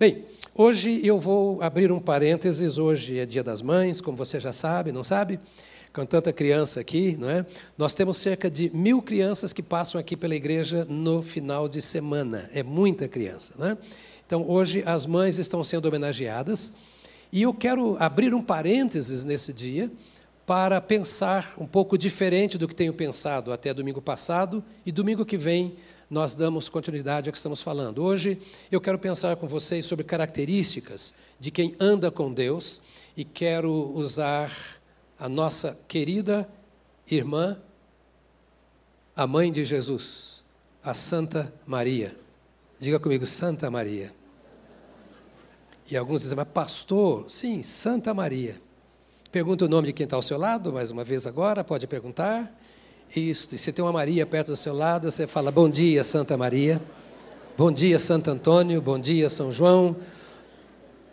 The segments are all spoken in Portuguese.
Bem, hoje eu vou abrir um parênteses. Hoje é Dia das Mães, como você já sabe, não sabe? Com tanta criança aqui, não é? Nós temos cerca de mil crianças que passam aqui pela igreja no final de semana. É muita criança, não é? Então, hoje as mães estão sendo homenageadas e eu quero abrir um parênteses nesse dia para pensar um pouco diferente do que tenho pensado até domingo passado e domingo que vem nós damos continuidade ao que estamos falando. Hoje eu quero pensar com vocês sobre características de quem anda com Deus e quero usar a nossa querida irmã, a mãe de Jesus, a Santa Maria. Diga comigo, Santa Maria. E alguns dizem, mas pastor, sim, Santa Maria. Pergunta o nome de quem está ao seu lado, mais uma vez agora, pode perguntar. Isso, e se tem uma Maria perto do seu lado, você fala: Bom dia, Santa Maria. Bom dia, Santo Antônio. Bom dia, São João.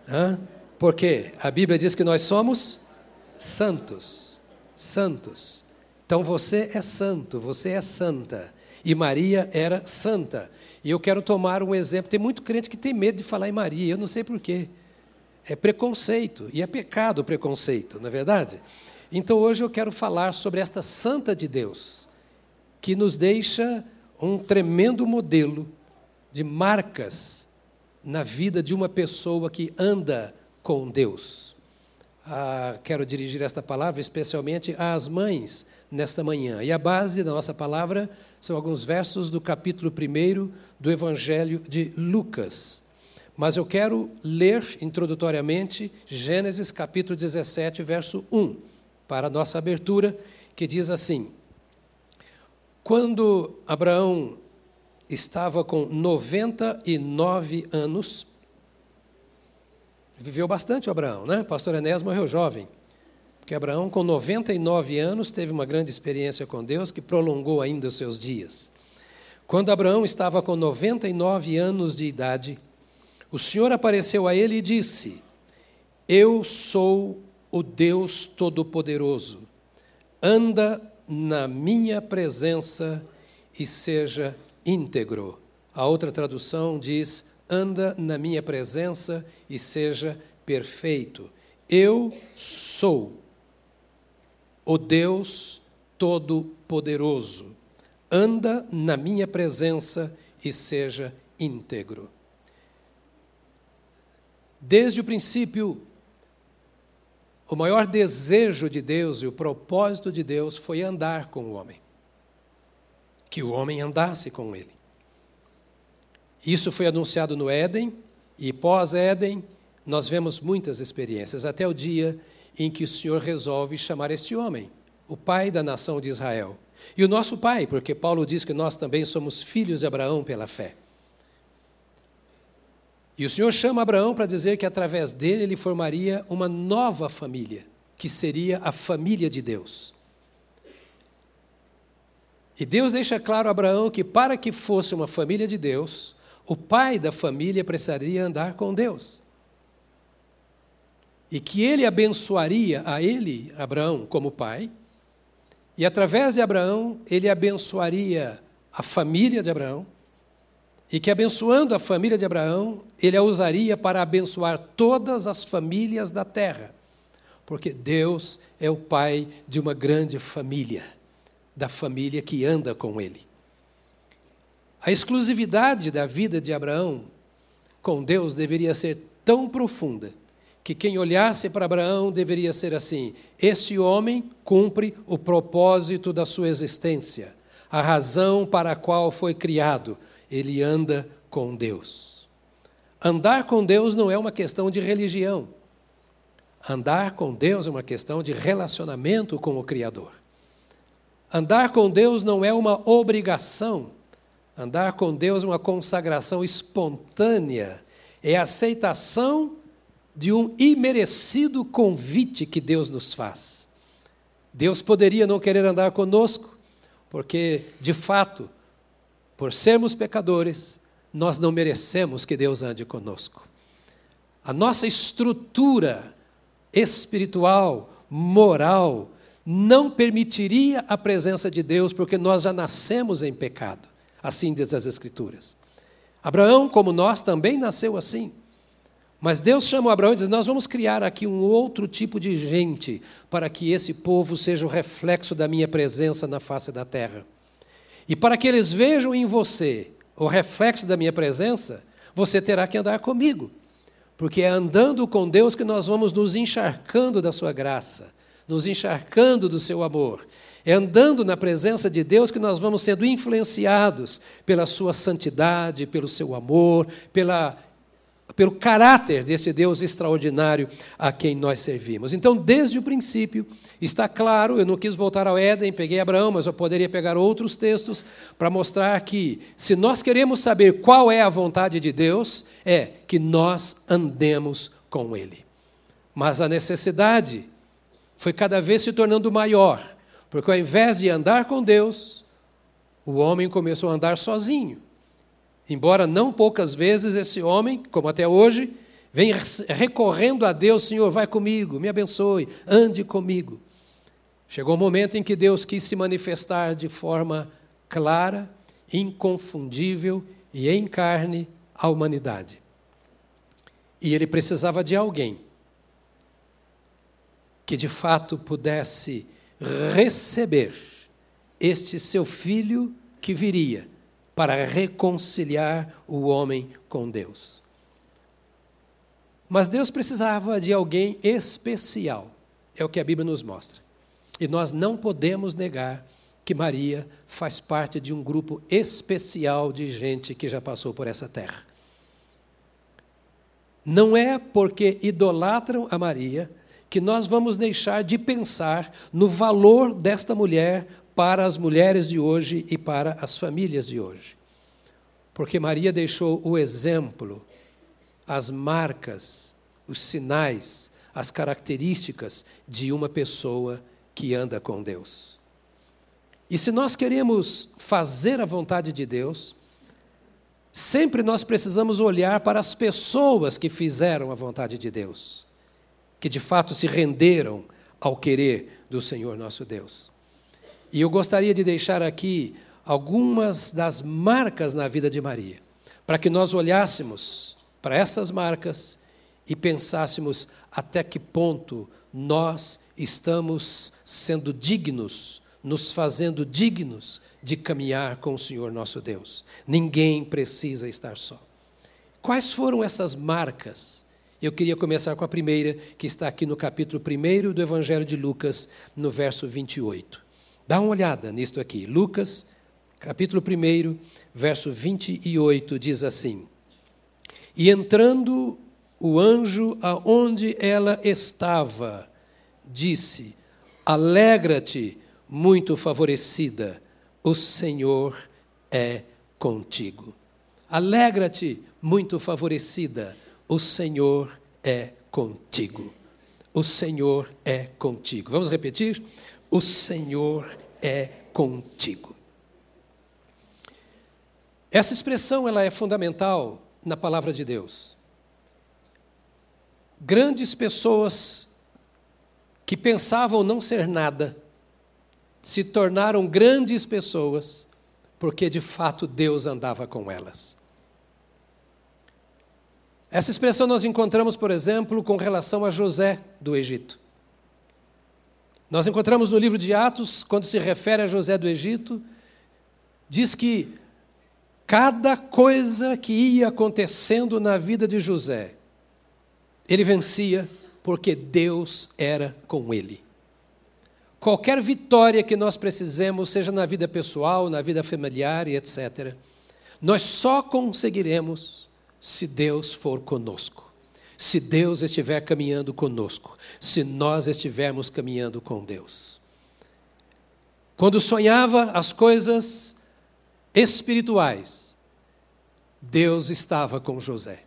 Hã? Por quê? A Bíblia diz que nós somos santos. Santos. Então você é santo, você é santa. E Maria era santa. E eu quero tomar um exemplo. Tem muito crente que tem medo de falar em Maria, eu não sei porquê. É preconceito, e é pecado o preconceito, não é verdade? Então hoje eu quero falar sobre esta santa de Deus, que nos deixa um tremendo modelo de marcas na vida de uma pessoa que anda com Deus. Ah, quero dirigir esta palavra especialmente às mães nesta manhã. E a base da nossa palavra são alguns versos do capítulo 1 do Evangelho de Lucas. Mas eu quero ler introdutoriamente Gênesis capítulo 17, verso 1 para a nossa abertura, que diz assim: Quando Abraão estava com 99 anos, viveu bastante Abraão, né? Pastor Enéas morreu jovem. Porque Abraão, com 99 anos, teve uma grande experiência com Deus que prolongou ainda os seus dias. Quando Abraão estava com 99 anos de idade, o Senhor apareceu a ele e disse: Eu sou o Deus Todo-Poderoso. Anda na minha presença e seja íntegro. A outra tradução diz: anda na minha presença e seja perfeito. Eu sou o Deus Todo-Poderoso. Anda na minha presença e seja íntegro. Desde o princípio, o maior desejo de Deus e o propósito de Deus foi andar com o homem. Que o homem andasse com ele. Isso foi anunciado no Éden, e pós-Éden, nós vemos muitas experiências, até o dia em que o Senhor resolve chamar este homem, o pai da nação de Israel. E o nosso pai, porque Paulo diz que nós também somos filhos de Abraão pela fé. E o Senhor chama Abraão para dizer que através dele ele formaria uma nova família, que seria a família de Deus. E Deus deixa claro a Abraão que para que fosse uma família de Deus, o pai da família precisaria andar com Deus. E que ele abençoaria a ele, Abraão, como pai, e através de Abraão, ele abençoaria a família de Abraão, e que abençoando a família de Abraão, ele a usaria para abençoar todas as famílias da terra, porque Deus é o pai de uma grande família, da família que anda com ele. A exclusividade da vida de Abraão com Deus deveria ser tão profunda que quem olhasse para Abraão deveria ser assim: esse homem cumpre o propósito da sua existência, a razão para a qual foi criado ele anda com Deus. Andar com Deus não é uma questão de religião. Andar com Deus é uma questão de relacionamento com o Criador. Andar com Deus não é uma obrigação. Andar com Deus é uma consagração espontânea. É a aceitação de um imerecido convite que Deus nos faz. Deus poderia não querer andar conosco, porque, de fato, por sermos pecadores, nós não merecemos que Deus ande conosco. A nossa estrutura espiritual, moral, não permitiria a presença de Deus, porque nós já nascemos em pecado. Assim diz as Escrituras. Abraão, como nós, também nasceu assim. Mas Deus chama Abraão e diz: Nós vamos criar aqui um outro tipo de gente para que esse povo seja o reflexo da minha presença na face da terra. E para que eles vejam em você o reflexo da minha presença, você terá que andar comigo. Porque é andando com Deus que nós vamos nos encharcando da sua graça, nos encharcando do seu amor. É andando na presença de Deus que nós vamos sendo influenciados pela sua santidade, pelo seu amor, pela pelo caráter desse Deus extraordinário a quem nós servimos. Então, desde o princípio, está claro, eu não quis voltar ao Éden, peguei Abraão, mas eu poderia pegar outros textos para mostrar que, se nós queremos saber qual é a vontade de Deus, é que nós andemos com Ele. Mas a necessidade foi cada vez se tornando maior, porque ao invés de andar com Deus, o homem começou a andar sozinho. Embora não poucas vezes esse homem, como até hoje, vem recorrendo a Deus, Senhor, vai comigo, me abençoe, ande comigo. Chegou o um momento em que Deus quis se manifestar de forma clara, inconfundível e em carne à humanidade. E ele precisava de alguém que de fato pudesse receber este seu filho que viria para reconciliar o homem com Deus. Mas Deus precisava de alguém especial, é o que a Bíblia nos mostra. E nós não podemos negar que Maria faz parte de um grupo especial de gente que já passou por essa terra. Não é porque idolatram a Maria que nós vamos deixar de pensar no valor desta mulher para as mulheres de hoje e para as famílias de hoje. Porque Maria deixou o exemplo, as marcas, os sinais, as características de uma pessoa que anda com Deus. E se nós queremos fazer a vontade de Deus, sempre nós precisamos olhar para as pessoas que fizeram a vontade de Deus, que de fato se renderam ao querer do Senhor nosso Deus. E eu gostaria de deixar aqui algumas das marcas na vida de Maria, para que nós olhássemos para essas marcas e pensássemos até que ponto nós estamos sendo dignos, nos fazendo dignos de caminhar com o Senhor nosso Deus. Ninguém precisa estar só. Quais foram essas marcas? Eu queria começar com a primeira, que está aqui no capítulo 1 do Evangelho de Lucas, no verso 28. Dá uma olhada nisto aqui. Lucas, capítulo 1, verso 28, diz assim: E entrando o anjo aonde ela estava, disse: Alegra-te, muito favorecida, o Senhor é contigo. Alegra-te, muito favorecida, o Senhor é contigo. O Senhor é contigo. Vamos repetir? o Senhor é contigo. Essa expressão ela é fundamental na palavra de Deus. Grandes pessoas que pensavam não ser nada se tornaram grandes pessoas porque de fato Deus andava com elas. Essa expressão nós encontramos, por exemplo, com relação a José do Egito. Nós encontramos no livro de Atos, quando se refere a José do Egito, diz que cada coisa que ia acontecendo na vida de José, ele vencia porque Deus era com ele. Qualquer vitória que nós precisemos, seja na vida pessoal, na vida familiar e etc., nós só conseguiremos se Deus for conosco se Deus estiver caminhando conosco, se nós estivermos caminhando com Deus. Quando sonhava as coisas espirituais, Deus estava com José.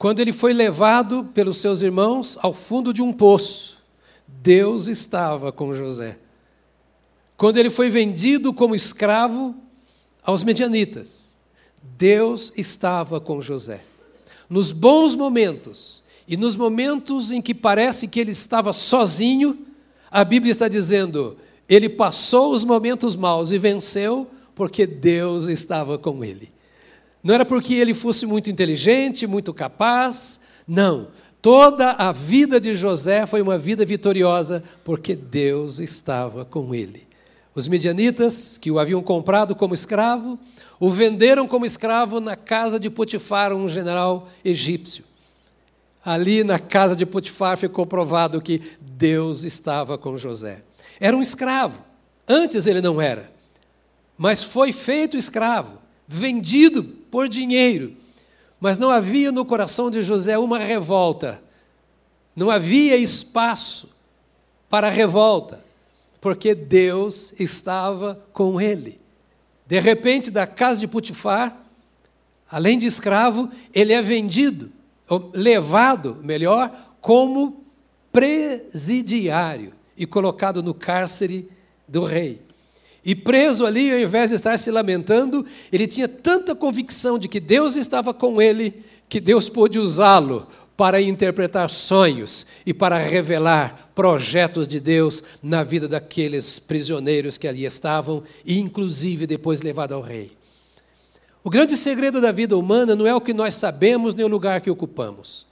Quando ele foi levado pelos seus irmãos ao fundo de um poço, Deus estava com José. Quando ele foi vendido como escravo aos medianitas, Deus estava com José nos bons momentos e nos momentos em que parece que ele estava sozinho, a Bíblia está dizendo, ele passou os momentos maus e venceu porque Deus estava com ele. Não era porque ele fosse muito inteligente, muito capaz. Não. Toda a vida de José foi uma vida vitoriosa, porque Deus estava com ele. Os midianitas, que o haviam comprado como escravo, o venderam como escravo na casa de Potifar, um general egípcio. Ali na casa de Potifar ficou provado que Deus estava com José. Era um escravo. Antes ele não era. Mas foi feito escravo, vendido por dinheiro. Mas não havia no coração de José uma revolta. Não havia espaço para revolta, porque Deus estava com ele. De repente, da casa de Potifar, além de escravo, ele é vendido levado, melhor, como presidiário e colocado no cárcere do rei. E preso ali, ao invés de estar se lamentando, ele tinha tanta convicção de que Deus estava com ele, que Deus pôde usá-lo para interpretar sonhos e para revelar projetos de Deus na vida daqueles prisioneiros que ali estavam, e inclusive depois levado ao rei. O grande segredo da vida humana não é o que nós sabemos nem o lugar que ocupamos.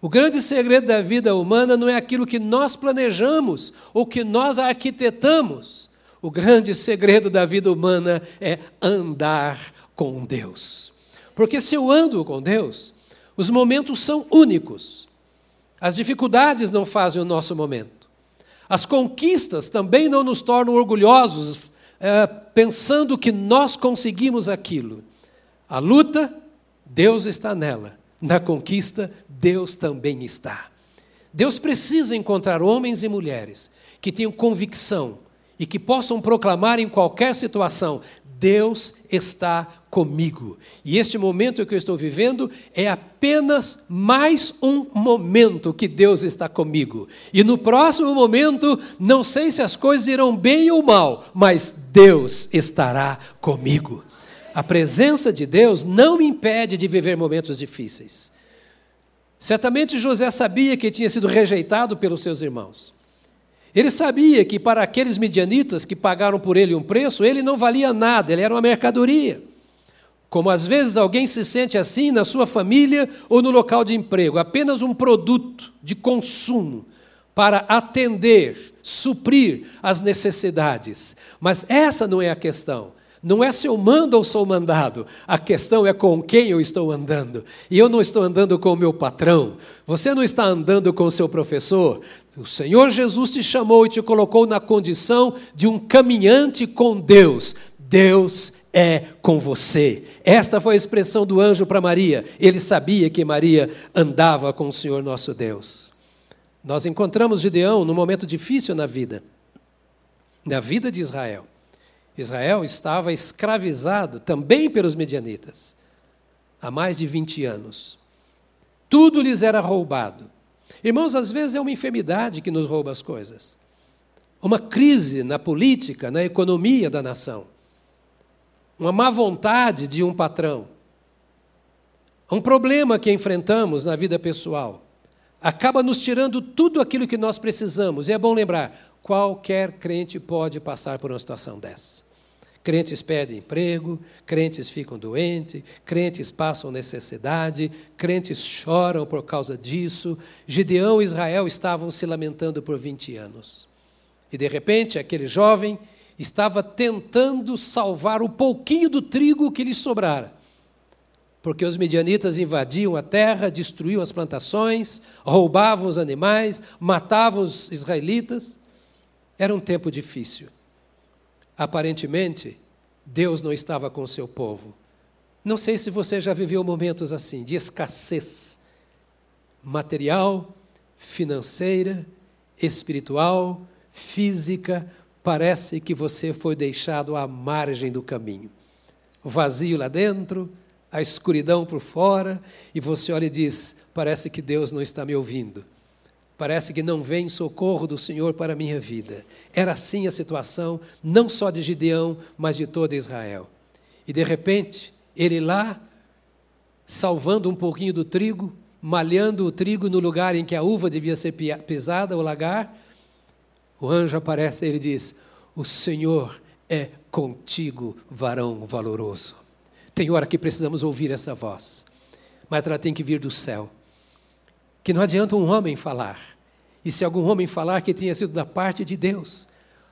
O grande segredo da vida humana não é aquilo que nós planejamos ou que nós arquitetamos. O grande segredo da vida humana é andar com Deus. Porque se eu ando com Deus, os momentos são únicos. As dificuldades não fazem o nosso momento. As conquistas também não nos tornam orgulhosos, é, pensando que nós conseguimos aquilo. A luta, Deus está nela. Na conquista, Deus também está. Deus precisa encontrar homens e mulheres que tenham convicção e que possam proclamar em qualquer situação: Deus está comigo. E este momento que eu estou vivendo é apenas mais um momento que Deus está comigo. E no próximo momento, não sei se as coisas irão bem ou mal, mas Deus estará comigo. A presença de Deus não me impede de viver momentos difíceis. Certamente José sabia que tinha sido rejeitado pelos seus irmãos. Ele sabia que para aqueles midianitas que pagaram por ele um preço, ele não valia nada, ele era uma mercadoria. Como às vezes alguém se sente assim na sua família ou no local de emprego, apenas um produto de consumo para atender, suprir as necessidades. Mas essa não é a questão. Não é se eu mando ou sou mandado, a questão é com quem eu estou andando. E eu não estou andando com o meu patrão, você não está andando com o seu professor. O Senhor Jesus te chamou e te colocou na condição de um caminhante com Deus. Deus é com você. Esta foi a expressão do anjo para Maria. Ele sabia que Maria andava com o Senhor nosso Deus. Nós encontramos Gideão num momento difícil na vida, na vida de Israel. Israel estava escravizado também pelos medianitas há mais de 20 anos. Tudo lhes era roubado. Irmãos, às vezes é uma enfermidade que nos rouba as coisas. Uma crise na política, na economia da nação. Uma má vontade de um patrão. Um problema que enfrentamos na vida pessoal. Acaba nos tirando tudo aquilo que nós precisamos. E é bom lembrar: Qualquer crente pode passar por uma situação dessa. Crentes perdem emprego, crentes ficam doentes, crentes passam necessidade, crentes choram por causa disso. Gideão e Israel estavam se lamentando por 20 anos. E de repente, aquele jovem estava tentando salvar o pouquinho do trigo que lhe sobrara. Porque os medianitas invadiam a terra, destruíam as plantações, roubavam os animais, matavam os israelitas. Era um tempo difícil. Aparentemente, Deus não estava com seu povo. Não sei se você já viveu momentos assim, de escassez material, financeira, espiritual, física. Parece que você foi deixado à margem do caminho. O vazio lá dentro, a escuridão por fora, e você olha e diz: parece que Deus não está me ouvindo. Parece que não vem socorro do Senhor para a minha vida. Era assim a situação, não só de Gideão, mas de todo Israel. E de repente, ele lá, salvando um pouquinho do trigo, malhando o trigo no lugar em que a uva devia ser pisada, o lagar, o anjo aparece e ele diz: O Senhor é contigo, varão valoroso. Tem hora que precisamos ouvir essa voz, mas ela tem que vir do céu. Que não adianta um homem falar, e se algum homem falar que tenha sido da parte de Deus,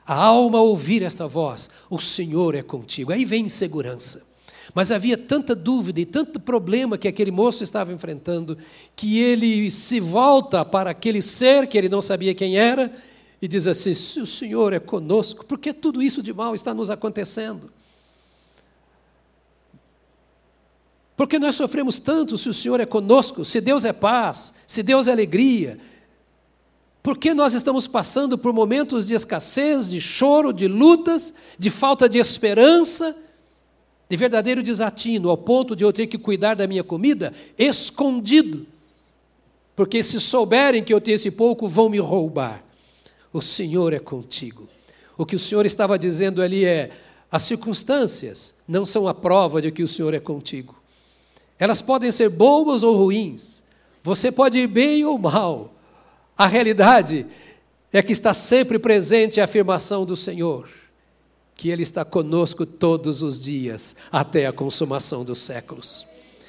a alma ouvir essa voz, o Senhor é contigo. Aí vem insegurança. Mas havia tanta dúvida e tanto problema que aquele moço estava enfrentando, que ele se volta para aquele ser que ele não sabia quem era e diz assim: Se o Senhor é conosco, por que tudo isso de mal está nos acontecendo? Porque nós sofremos tanto se o Senhor é conosco, se Deus é paz, se Deus é alegria. Por que nós estamos passando por momentos de escassez, de choro, de lutas, de falta de esperança? de verdadeiro desatino, ao ponto de eu ter que cuidar da minha comida escondido. Porque se souberem que eu tenho esse pouco, vão me roubar. O Senhor é contigo. O que o Senhor estava dizendo ali é: as circunstâncias não são a prova de que o Senhor é contigo. Elas podem ser boas ou ruins. Você pode ir bem ou mal. A realidade é que está sempre presente a afirmação do Senhor que Ele está conosco todos os dias, até a consumação dos séculos.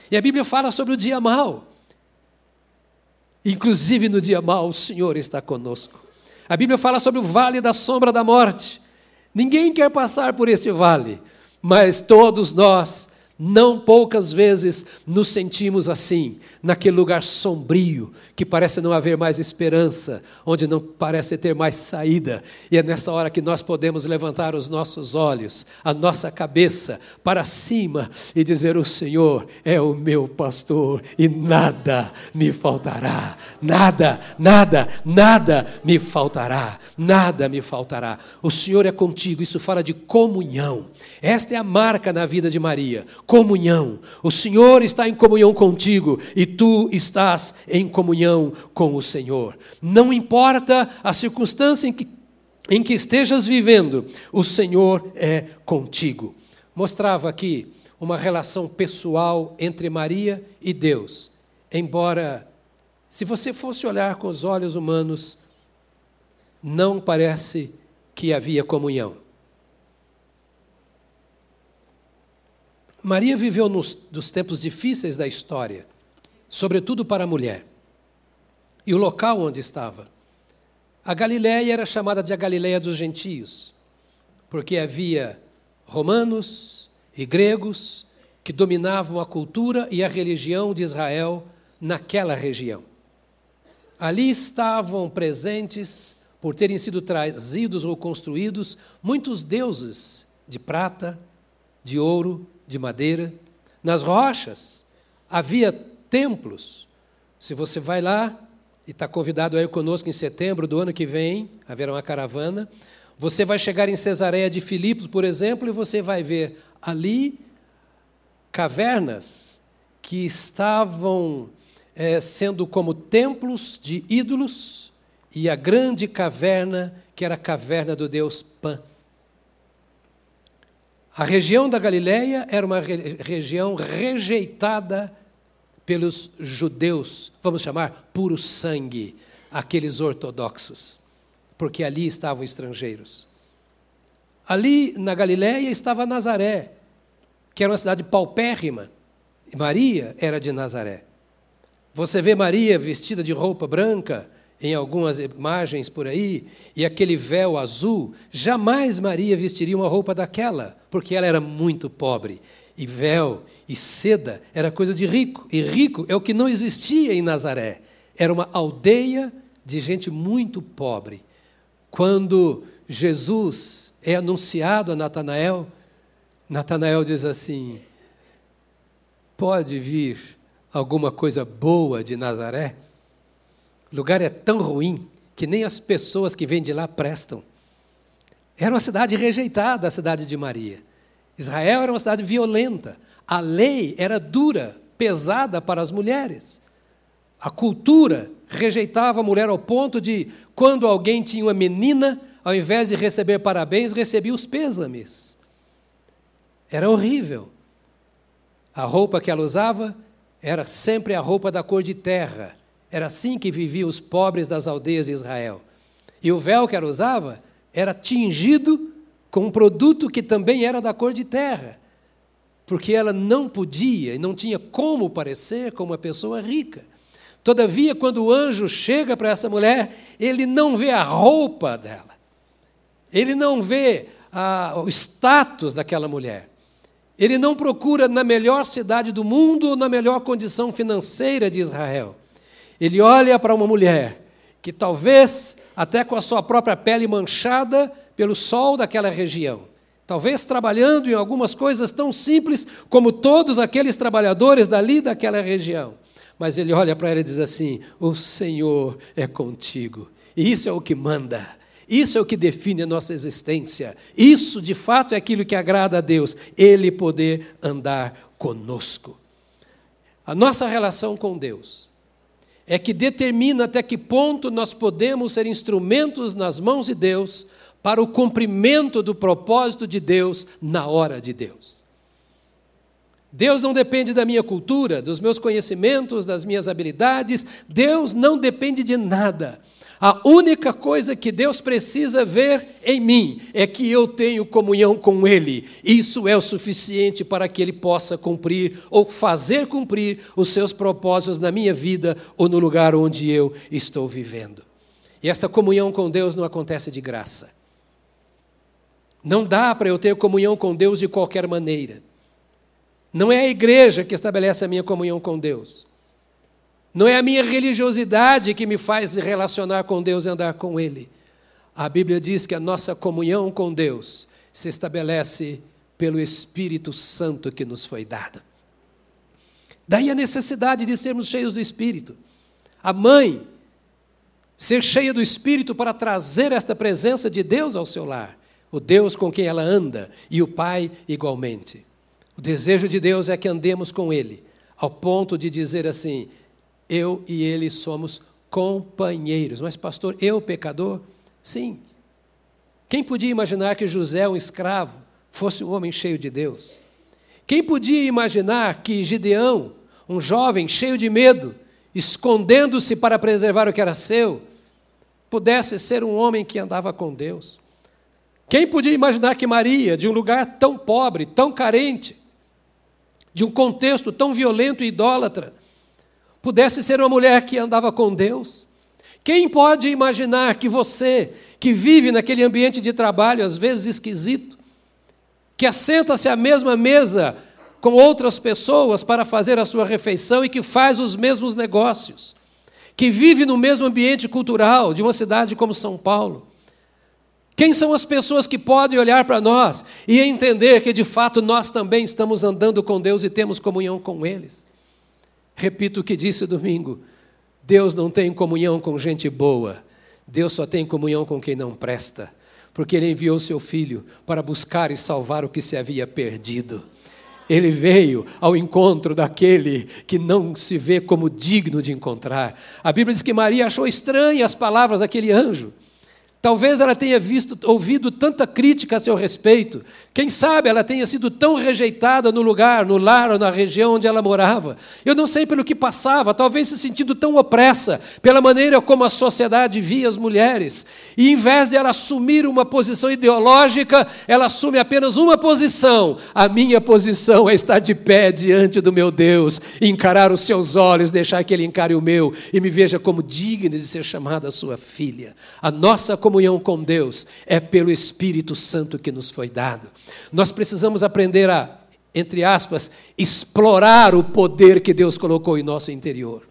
E a Bíblia fala sobre o dia mau. Inclusive no dia mau, o Senhor está conosco. A Bíblia fala sobre o vale da sombra da morte. Ninguém quer passar por este vale, mas todos nós não poucas vezes nos sentimos assim, naquele lugar sombrio, que parece não haver mais esperança, onde não parece ter mais saída. E é nessa hora que nós podemos levantar os nossos olhos, a nossa cabeça para cima e dizer: O Senhor é o meu pastor e nada me faltará. Nada, nada, nada me faltará. Nada me faltará. O Senhor é contigo. Isso fala de comunhão. Esta é a marca na vida de Maria comunhão. O Senhor está em comunhão contigo e tu estás em comunhão com o Senhor. Não importa a circunstância em que, em que estejas vivendo, o Senhor é contigo. Mostrava aqui uma relação pessoal entre Maria e Deus. Embora, se você fosse olhar com os olhos humanos, não parece que havia comunhão. Maria viveu nos tempos difíceis da história, sobretudo para a mulher. E o local onde estava. A Galiléia era chamada de a Galiléia dos gentios, porque havia romanos e gregos que dominavam a cultura e a religião de Israel naquela região. Ali estavam presentes, por terem sido trazidos ou construídos, muitos deuses de prata, de ouro de madeira. Nas rochas havia templos. Se você vai lá e está convidado a ir conosco em setembro do ano que vem, haverá uma caravana. Você vai chegar em Cesareia de Filipos, por exemplo, e você vai ver ali cavernas que estavam é, sendo como templos de ídolos e a grande caverna que era a caverna do deus Pan. A região da Galileia era uma re região rejeitada pelos judeus, vamos chamar puro sangue, aqueles ortodoxos, porque ali estavam estrangeiros. Ali na Galileia estava Nazaré, que era uma cidade paupérrima, Maria era de Nazaré. Você vê Maria vestida de roupa branca, em algumas imagens por aí, e aquele véu azul, jamais Maria vestiria uma roupa daquela, porque ela era muito pobre. E véu e seda era coisa de rico, e rico é o que não existia em Nazaré. Era uma aldeia de gente muito pobre. Quando Jesus é anunciado a Natanael, Natanael diz assim: Pode vir alguma coisa boa de Nazaré? O lugar é tão ruim que nem as pessoas que vêm de lá prestam. Era uma cidade rejeitada, a cidade de Maria. Israel era uma cidade violenta. A lei era dura, pesada para as mulheres. A cultura rejeitava a mulher ao ponto de, quando alguém tinha uma menina, ao invés de receber parabéns, recebia os pêsames. Era horrível. A roupa que ela usava era sempre a roupa da cor de terra, era assim que viviam os pobres das aldeias de Israel. E o véu que ela usava era tingido com um produto que também era da cor de terra. porque ela não podia e não tinha como parecer como uma pessoa rica. Todavia, quando o anjo chega para essa mulher, ele não vê a roupa dela, ele não vê a, o status daquela mulher. Ele não procura na melhor cidade do mundo ou na melhor condição financeira de Israel. Ele olha para uma mulher que talvez, até com a sua própria pele manchada pelo sol daquela região, talvez trabalhando em algumas coisas tão simples como todos aqueles trabalhadores dali daquela região. Mas ele olha para ela e diz assim: O Senhor é contigo. E isso é o que manda. Isso é o que define a nossa existência. Isso, de fato, é aquilo que agrada a Deus, Ele poder andar conosco. A nossa relação com Deus é que determina até que ponto nós podemos ser instrumentos nas mãos de Deus para o cumprimento do propósito de Deus na hora de Deus. Deus não depende da minha cultura, dos meus conhecimentos, das minhas habilidades, Deus não depende de nada. A única coisa que Deus precisa ver em mim é que eu tenho comunhão com Ele. Isso é o suficiente para que Ele possa cumprir ou fazer cumprir os seus propósitos na minha vida ou no lugar onde eu estou vivendo. E esta comunhão com Deus não acontece de graça. Não dá para eu ter comunhão com Deus de qualquer maneira. Não é a igreja que estabelece a minha comunhão com Deus. Não é a minha religiosidade que me faz me relacionar com Deus e andar com Ele. A Bíblia diz que a nossa comunhão com Deus se estabelece pelo Espírito Santo que nos foi dado. Daí a necessidade de sermos cheios do Espírito. A mãe ser cheia do Espírito para trazer esta presença de Deus ao seu lar, o Deus com quem ela anda, e o Pai igualmente. O desejo de Deus é que andemos com Ele, ao ponto de dizer assim: eu e ele somos companheiros. Mas, pastor, eu pecador? Sim. Quem podia imaginar que José, um escravo, fosse um homem cheio de Deus? Quem podia imaginar que Gideão, um jovem cheio de medo, escondendo-se para preservar o que era seu, pudesse ser um homem que andava com Deus? Quem podia imaginar que Maria, de um lugar tão pobre, tão carente, de um contexto tão violento e idólatra, pudesse ser uma mulher que andava com Deus. Quem pode imaginar que você, que vive naquele ambiente de trabalho, às vezes esquisito, que assenta-se à mesma mesa com outras pessoas para fazer a sua refeição e que faz os mesmos negócios, que vive no mesmo ambiente cultural de uma cidade como São Paulo, quem são as pessoas que podem olhar para nós e entender que de fato nós também estamos andando com Deus e temos comunhão com eles? Repito o que disse domingo: Deus não tem comunhão com gente boa, Deus só tem comunhão com quem não presta, porque Ele enviou seu Filho para buscar e salvar o que se havia perdido. Ele veio ao encontro daquele que não se vê como digno de encontrar. A Bíblia diz que Maria achou estranhas as palavras daquele anjo. Talvez ela tenha visto, ouvido tanta crítica a seu respeito. Quem sabe ela tenha sido tão rejeitada no lugar, no lar ou na região onde ela morava. Eu não sei pelo que passava, talvez se sentindo tão opressa pela maneira como a sociedade via as mulheres. E em vez de ela assumir uma posição ideológica, ela assume apenas uma posição. A minha posição é estar de pé diante do meu Deus, encarar os seus olhos, deixar que ele encare o meu e me veja como digna de ser chamada sua filha. A nossa comunhão com Deus é pelo Espírito Santo que nos foi dado. Nós precisamos aprender a, entre aspas, explorar o poder que Deus colocou em nosso interior,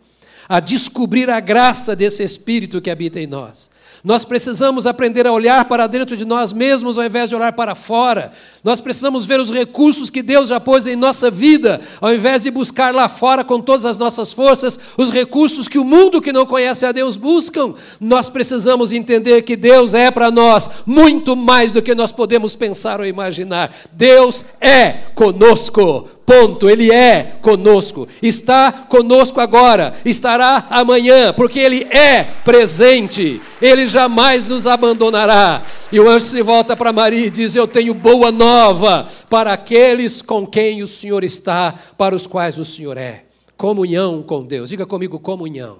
a descobrir a graça desse Espírito que habita em nós. Nós precisamos aprender a olhar para dentro de nós mesmos ao invés de olhar para fora. Nós precisamos ver os recursos que Deus já pôs em nossa vida, ao invés de buscar lá fora com todas as nossas forças os recursos que o mundo que não conhece a Deus buscam. Nós precisamos entender que Deus é para nós muito mais do que nós podemos pensar ou imaginar. Deus é conosco. Ponto, Ele é conosco, está conosco agora, estará amanhã, porque Ele é presente, Ele jamais nos abandonará. E o anjo se volta para Maria e diz: Eu tenho boa nova para aqueles com quem o Senhor está, para os quais o Senhor é. Comunhão com Deus, diga comigo: comunhão.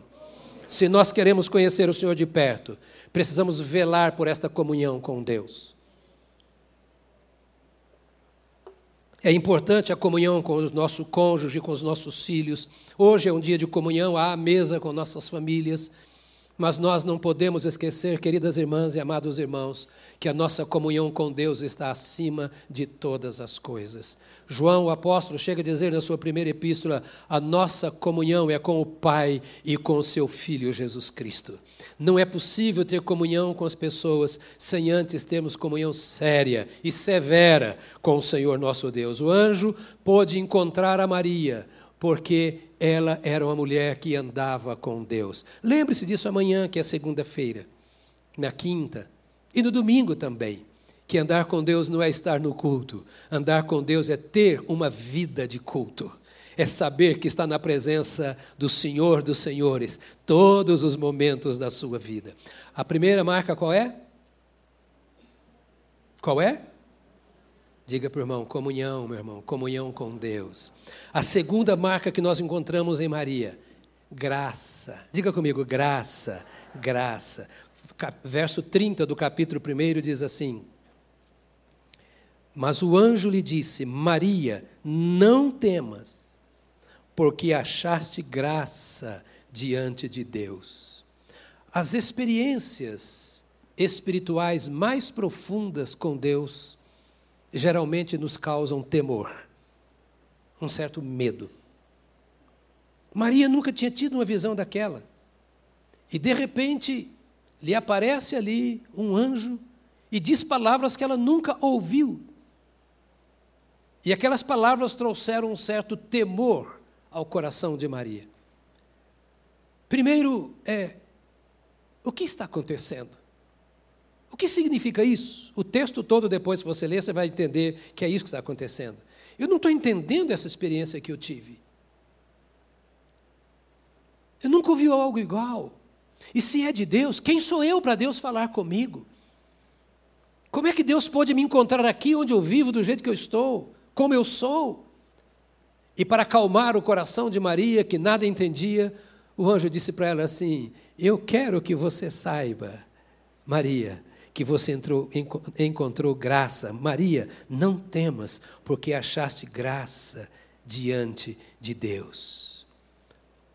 Se nós queremos conhecer o Senhor de perto, precisamos velar por esta comunhão com Deus. É importante a comunhão com o nosso cônjuge, com os nossos filhos. Hoje é um dia de comunhão à mesa com nossas famílias. Mas nós não podemos esquecer, queridas irmãs e amados irmãos, que a nossa comunhão com Deus está acima de todas as coisas. João, o apóstolo, chega a dizer na sua primeira epístola: a nossa comunhão é com o Pai e com o seu Filho Jesus Cristo. Não é possível ter comunhão com as pessoas sem antes termos comunhão séria e severa com o Senhor nosso Deus. O anjo pôde encontrar a Maria, porque ela era uma mulher que andava com Deus. Lembre-se disso amanhã, que é segunda-feira, na quinta e no domingo também. Que andar com Deus não é estar no culto, andar com Deus é ter uma vida de culto, é saber que está na presença do Senhor dos Senhores todos os momentos da sua vida. A primeira marca qual é? Qual é? Diga para o irmão, comunhão, meu irmão, comunhão com Deus. A segunda marca que nós encontramos em Maria, graça. Diga comigo, graça, graça. Verso 30 do capítulo 1 diz assim: Mas o anjo lhe disse: Maria, não temas, porque achaste graça diante de Deus. As experiências espirituais mais profundas com Deus geralmente nos causam temor, um certo medo. Maria nunca tinha tido uma visão daquela. E de repente lhe aparece ali um anjo e diz palavras que ela nunca ouviu. E aquelas palavras trouxeram um certo temor ao coração de Maria. Primeiro, é, o que está acontecendo? O que significa isso? O texto todo, depois que você ler, você vai entender que é isso que está acontecendo. Eu não estou entendendo essa experiência que eu tive. Eu nunca ouvi algo igual. E se é de Deus, quem sou eu para Deus falar comigo? Como é que Deus pode me encontrar aqui onde eu vivo, do jeito que eu estou, como eu sou? E para acalmar o coração de Maria, que nada entendia, o anjo disse para ela assim: Eu quero que você saiba, Maria, que você entrou, encontrou graça. Maria, não temas, porque achaste graça diante de Deus.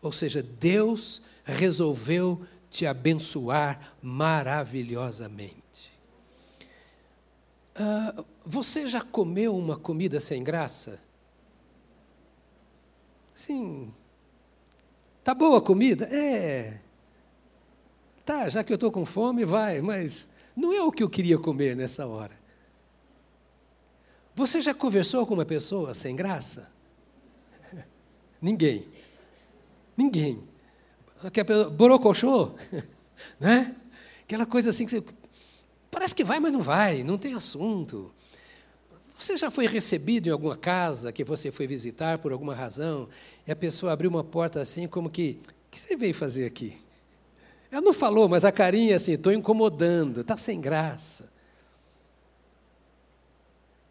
Ou seja, Deus resolveu te abençoar maravilhosamente. Uh, você já comeu uma comida sem graça? Sim. Tá boa a comida? É. Tá, já que eu estou com fome, vai, mas não é o que eu queria comer nessa hora. Você já conversou com uma pessoa sem graça? Ninguém. Ninguém. Aquela borocochô, né? Aquela coisa assim que você, parece que vai, mas não vai, não tem assunto. Você já foi recebido em alguma casa que você foi visitar por alguma razão e a pessoa abriu uma porta assim como que, o que você veio fazer aqui? Ela não falou, mas a carinha assim, estou incomodando, está sem graça.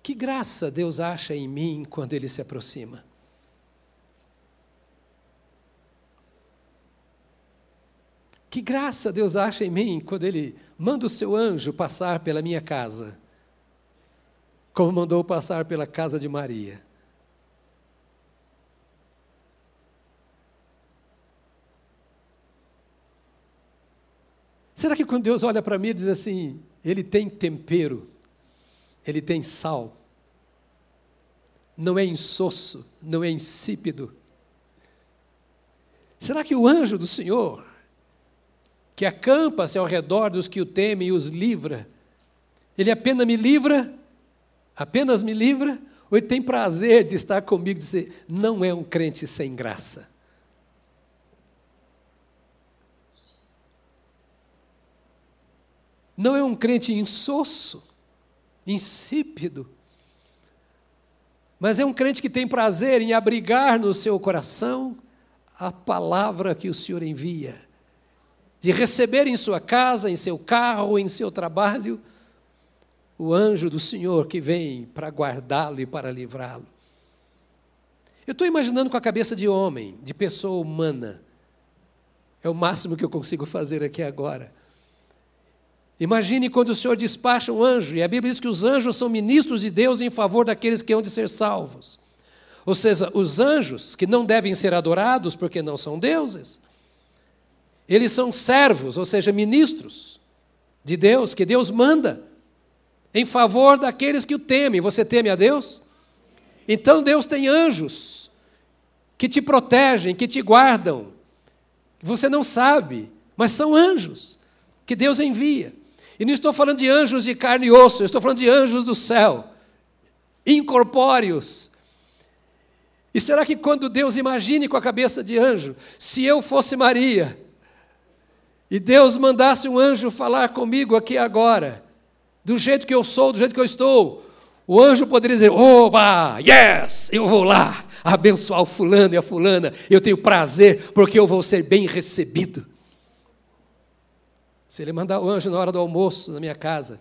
Que graça Deus acha em mim quando Ele se aproxima? Que graça Deus acha em mim quando Ele manda o seu anjo passar pela minha casa, como mandou passar pela casa de Maria. Será que quando Deus olha para mim e diz assim, ele tem tempero, ele tem sal, não é insosso, não é insípido? Será que o anjo do Senhor, que acampa-se ao redor dos que o temem e os livra, ele apenas me livra, apenas me livra, ou ele tem prazer de estar comigo e dizer, não é um crente sem graça? Não é um crente insosso, insípido, mas é um crente que tem prazer em abrigar no seu coração a palavra que o Senhor envia, de receber em sua casa, em seu carro, em seu trabalho, o anjo do Senhor que vem para guardá-lo e para livrá-lo. Eu estou imaginando com a cabeça de homem, de pessoa humana. É o máximo que eu consigo fazer aqui agora. Imagine quando o Senhor despacha um anjo, e a Bíblia diz que os anjos são ministros de Deus em favor daqueles que hão de ser salvos. Ou seja, os anjos, que não devem ser adorados porque não são deuses, eles são servos, ou seja, ministros de Deus, que Deus manda em favor daqueles que o temem. Você teme a Deus? Então Deus tem anjos que te protegem, que te guardam. Você não sabe, mas são anjos que Deus envia. E não estou falando de anjos de carne e osso, eu estou falando de anjos do céu, incorpóreos. E será que quando Deus imagine com a cabeça de anjo, se eu fosse Maria, e Deus mandasse um anjo falar comigo aqui agora, do jeito que eu sou, do jeito que eu estou, o anjo poderia dizer: Oba, yes, eu vou lá abençoar o fulano e a fulana, eu tenho prazer, porque eu vou ser bem recebido. Se ele mandar o anjo na hora do almoço na minha casa,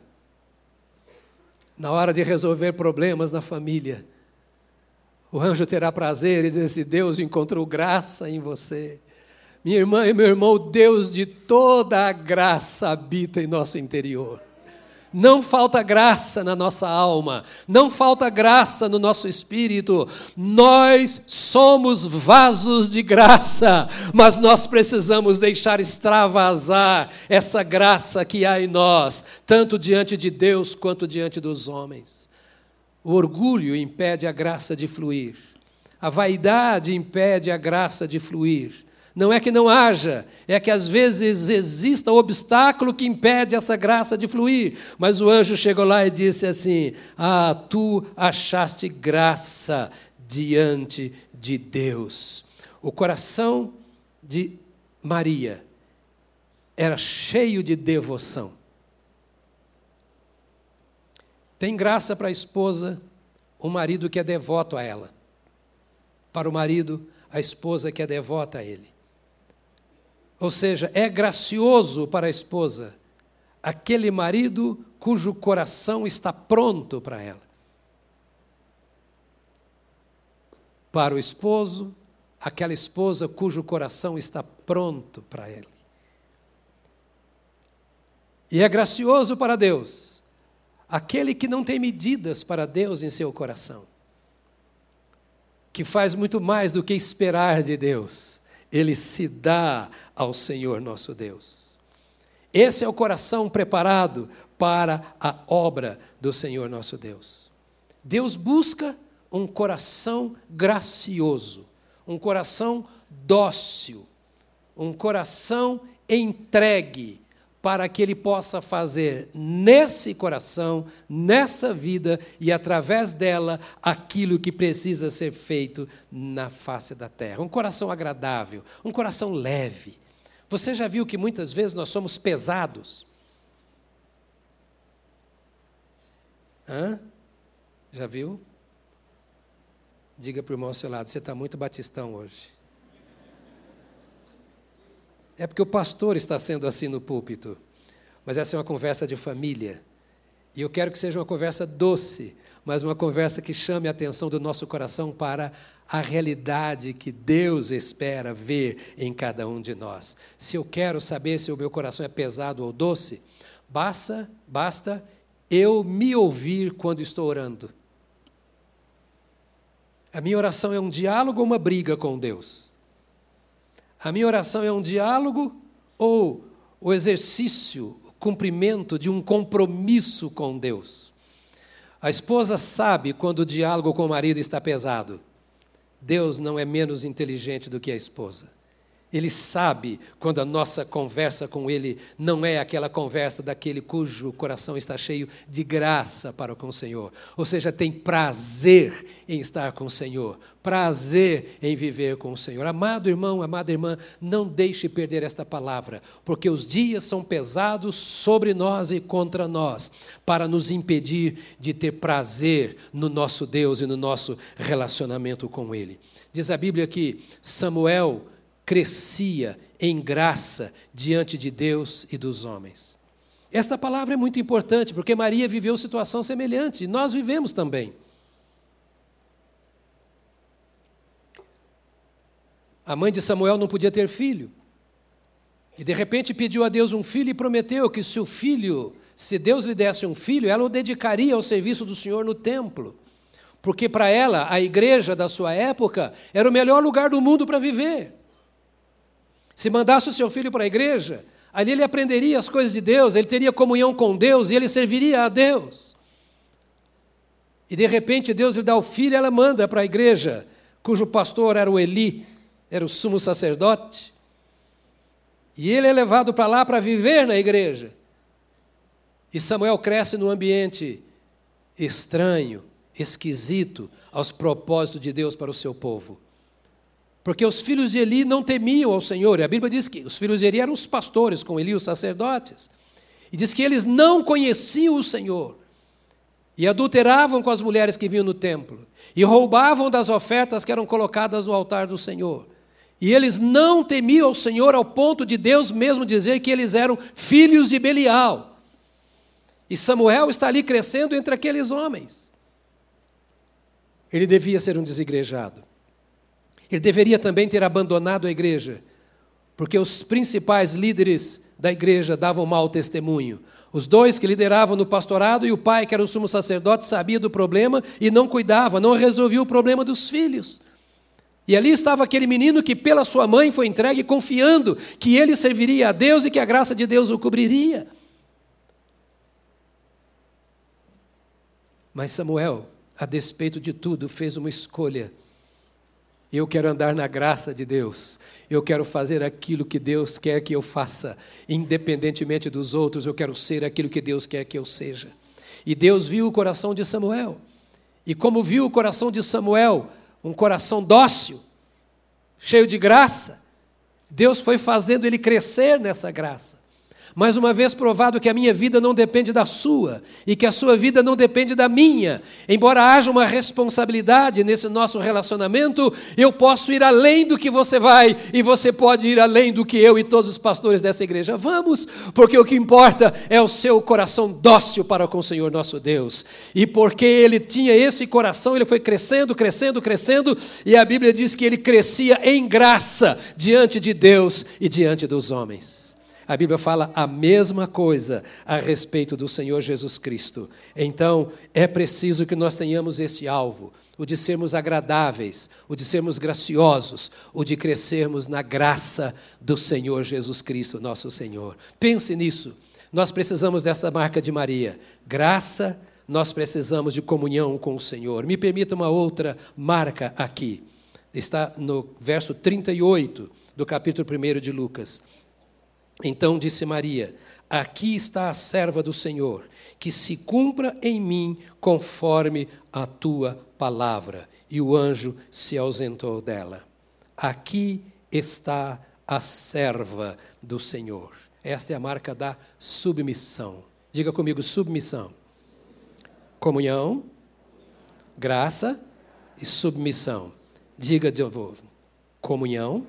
na hora de resolver problemas na família, o anjo terá prazer e dizer assim: Deus encontrou graça em você. Minha irmã e meu irmão, Deus de toda a graça habita em nosso interior. Não falta graça na nossa alma, não falta graça no nosso espírito. Nós somos vasos de graça, mas nós precisamos deixar extravasar essa graça que há em nós, tanto diante de Deus quanto diante dos homens. O orgulho impede a graça de fluir, a vaidade impede a graça de fluir. Não é que não haja, é que às vezes exista obstáculo que impede essa graça de fluir. Mas o anjo chegou lá e disse assim: Ah, tu achaste graça diante de Deus. O coração de Maria era cheio de devoção. Tem graça para a esposa o marido que é devoto a ela. Para o marido, a esposa que é devota a ele. Ou seja, é gracioso para a esposa aquele marido cujo coração está pronto para ela. Para o esposo, aquela esposa cujo coração está pronto para ele. E é gracioso para Deus aquele que não tem medidas para Deus em seu coração, que faz muito mais do que esperar de Deus ele se dá ao Senhor nosso Deus. Esse é o coração preparado para a obra do Senhor nosso Deus. Deus busca um coração gracioso, um coração dócil, um coração entregue para que Ele possa fazer nesse coração, nessa vida e através dela aquilo que precisa ser feito na face da terra. Um coração agradável, um coração leve. Você já viu que muitas vezes nós somos pesados? Hã? Já viu? Diga para o irmão ao seu lado, você está muito batistão hoje. É porque o pastor está sendo assim no púlpito. Mas essa é uma conversa de família. E eu quero que seja uma conversa doce, mas uma conversa que chame a atenção do nosso coração para a realidade que Deus espera ver em cada um de nós. Se eu quero saber se o meu coração é pesado ou doce, basta, basta eu me ouvir quando estou orando. A minha oração é um diálogo ou uma briga com Deus? A minha oração é um diálogo ou o exercício, o cumprimento de um compromisso com Deus? A esposa sabe quando o diálogo com o marido está pesado. Deus não é menos inteligente do que a esposa. Ele sabe quando a nossa conversa com Ele não é aquela conversa daquele cujo coração está cheio de graça para com o Senhor. Ou seja, tem prazer em estar com o Senhor, prazer em viver com o Senhor. Amado irmão, amada irmã, não deixe perder esta palavra, porque os dias são pesados sobre nós e contra nós, para nos impedir de ter prazer no nosso Deus e no nosso relacionamento com Ele. Diz a Bíblia que Samuel crescia em graça diante de Deus e dos homens. Esta palavra é muito importante, porque Maria viveu situação semelhante, e nós vivemos também. A mãe de Samuel não podia ter filho. E de repente pediu a Deus um filho e prometeu que se o filho, se Deus lhe desse um filho, ela o dedicaria ao serviço do Senhor no templo. Porque para ela, a igreja da sua época era o melhor lugar do mundo para viver. Se mandasse o seu filho para a igreja, ali ele aprenderia as coisas de Deus, ele teria comunhão com Deus e ele serviria a Deus. E de repente Deus lhe dá o filho e ela manda para a igreja, cujo pastor era o Eli, era o sumo sacerdote. E ele é levado para lá para viver na igreja. E Samuel cresce num ambiente estranho, esquisito aos propósitos de Deus para o seu povo. Porque os filhos de Eli não temiam ao Senhor. E a Bíblia diz que os filhos de Eli eram os pastores, com Eli os sacerdotes. E diz que eles não conheciam o Senhor. E adulteravam com as mulheres que vinham no templo. E roubavam das ofertas que eram colocadas no altar do Senhor. E eles não temiam ao Senhor ao ponto de Deus mesmo dizer que eles eram filhos de Belial. E Samuel está ali crescendo entre aqueles homens. Ele devia ser um desigrejado. Ele deveria também ter abandonado a igreja, porque os principais líderes da igreja davam mau testemunho. Os dois que lideravam no pastorado e o pai, que era o sumo sacerdote, sabia do problema e não cuidava, não resolvia o problema dos filhos. E ali estava aquele menino que, pela sua mãe, foi entregue confiando que ele serviria a Deus e que a graça de Deus o cobriria. Mas Samuel, a despeito de tudo, fez uma escolha eu quero andar na graça de Deus. Eu quero fazer aquilo que Deus quer que eu faça, independentemente dos outros. Eu quero ser aquilo que Deus quer que eu seja. E Deus viu o coração de Samuel. E como viu o coração de Samuel, um coração dócil, cheio de graça, Deus foi fazendo ele crescer nessa graça. Mais uma vez provado que a minha vida não depende da sua e que a sua vida não depende da minha. Embora haja uma responsabilidade nesse nosso relacionamento, eu posso ir além do que você vai e você pode ir além do que eu e todos os pastores dessa igreja vamos, porque o que importa é o seu coração dócil para com o Senhor nosso Deus. E porque ele tinha esse coração, ele foi crescendo, crescendo, crescendo, e a Bíblia diz que ele crescia em graça diante de Deus e diante dos homens. A Bíblia fala a mesma coisa a respeito do Senhor Jesus Cristo. Então, é preciso que nós tenhamos esse alvo, o de sermos agradáveis, o de sermos graciosos, o de crescermos na graça do Senhor Jesus Cristo, nosso Senhor. Pense nisso. Nós precisamos dessa marca de Maria. Graça, nós precisamos de comunhão com o Senhor. Me permita uma outra marca aqui. Está no verso 38 do capítulo 1 de Lucas. Então disse Maria: Aqui está a serva do Senhor, que se cumpra em mim conforme a tua palavra. E o anjo se ausentou dela. Aqui está a serva do Senhor. Esta é a marca da submissão. Diga comigo: submissão. Comunhão, graça e submissão. Diga de novo: comunhão,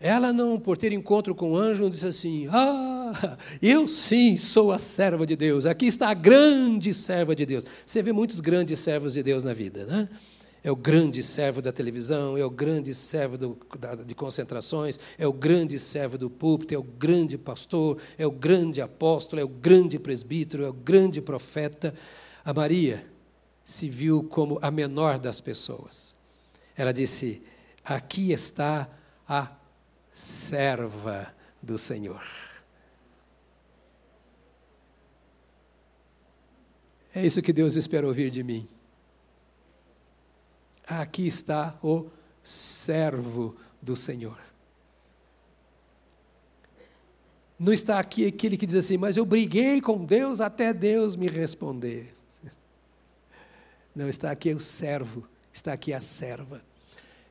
Ela não, por ter encontro com o anjo, disse assim: Ah, eu sim sou a serva de Deus. Aqui está a grande serva de Deus. Você vê muitos grandes servos de Deus na vida, né? É o grande servo da televisão, é o grande servo do, da, de concentrações, é o grande servo do púlpito, é o grande pastor, é o grande apóstolo, é o grande presbítero, é o grande profeta. A Maria se viu como a menor das pessoas. Ela disse: Aqui está a serva do Senhor. É isso que Deus espera ouvir de mim. Aqui está o servo do Senhor. Não está aqui aquele que diz assim, mas eu briguei com Deus até Deus me responder. Não, está aqui o servo, está aqui a serva.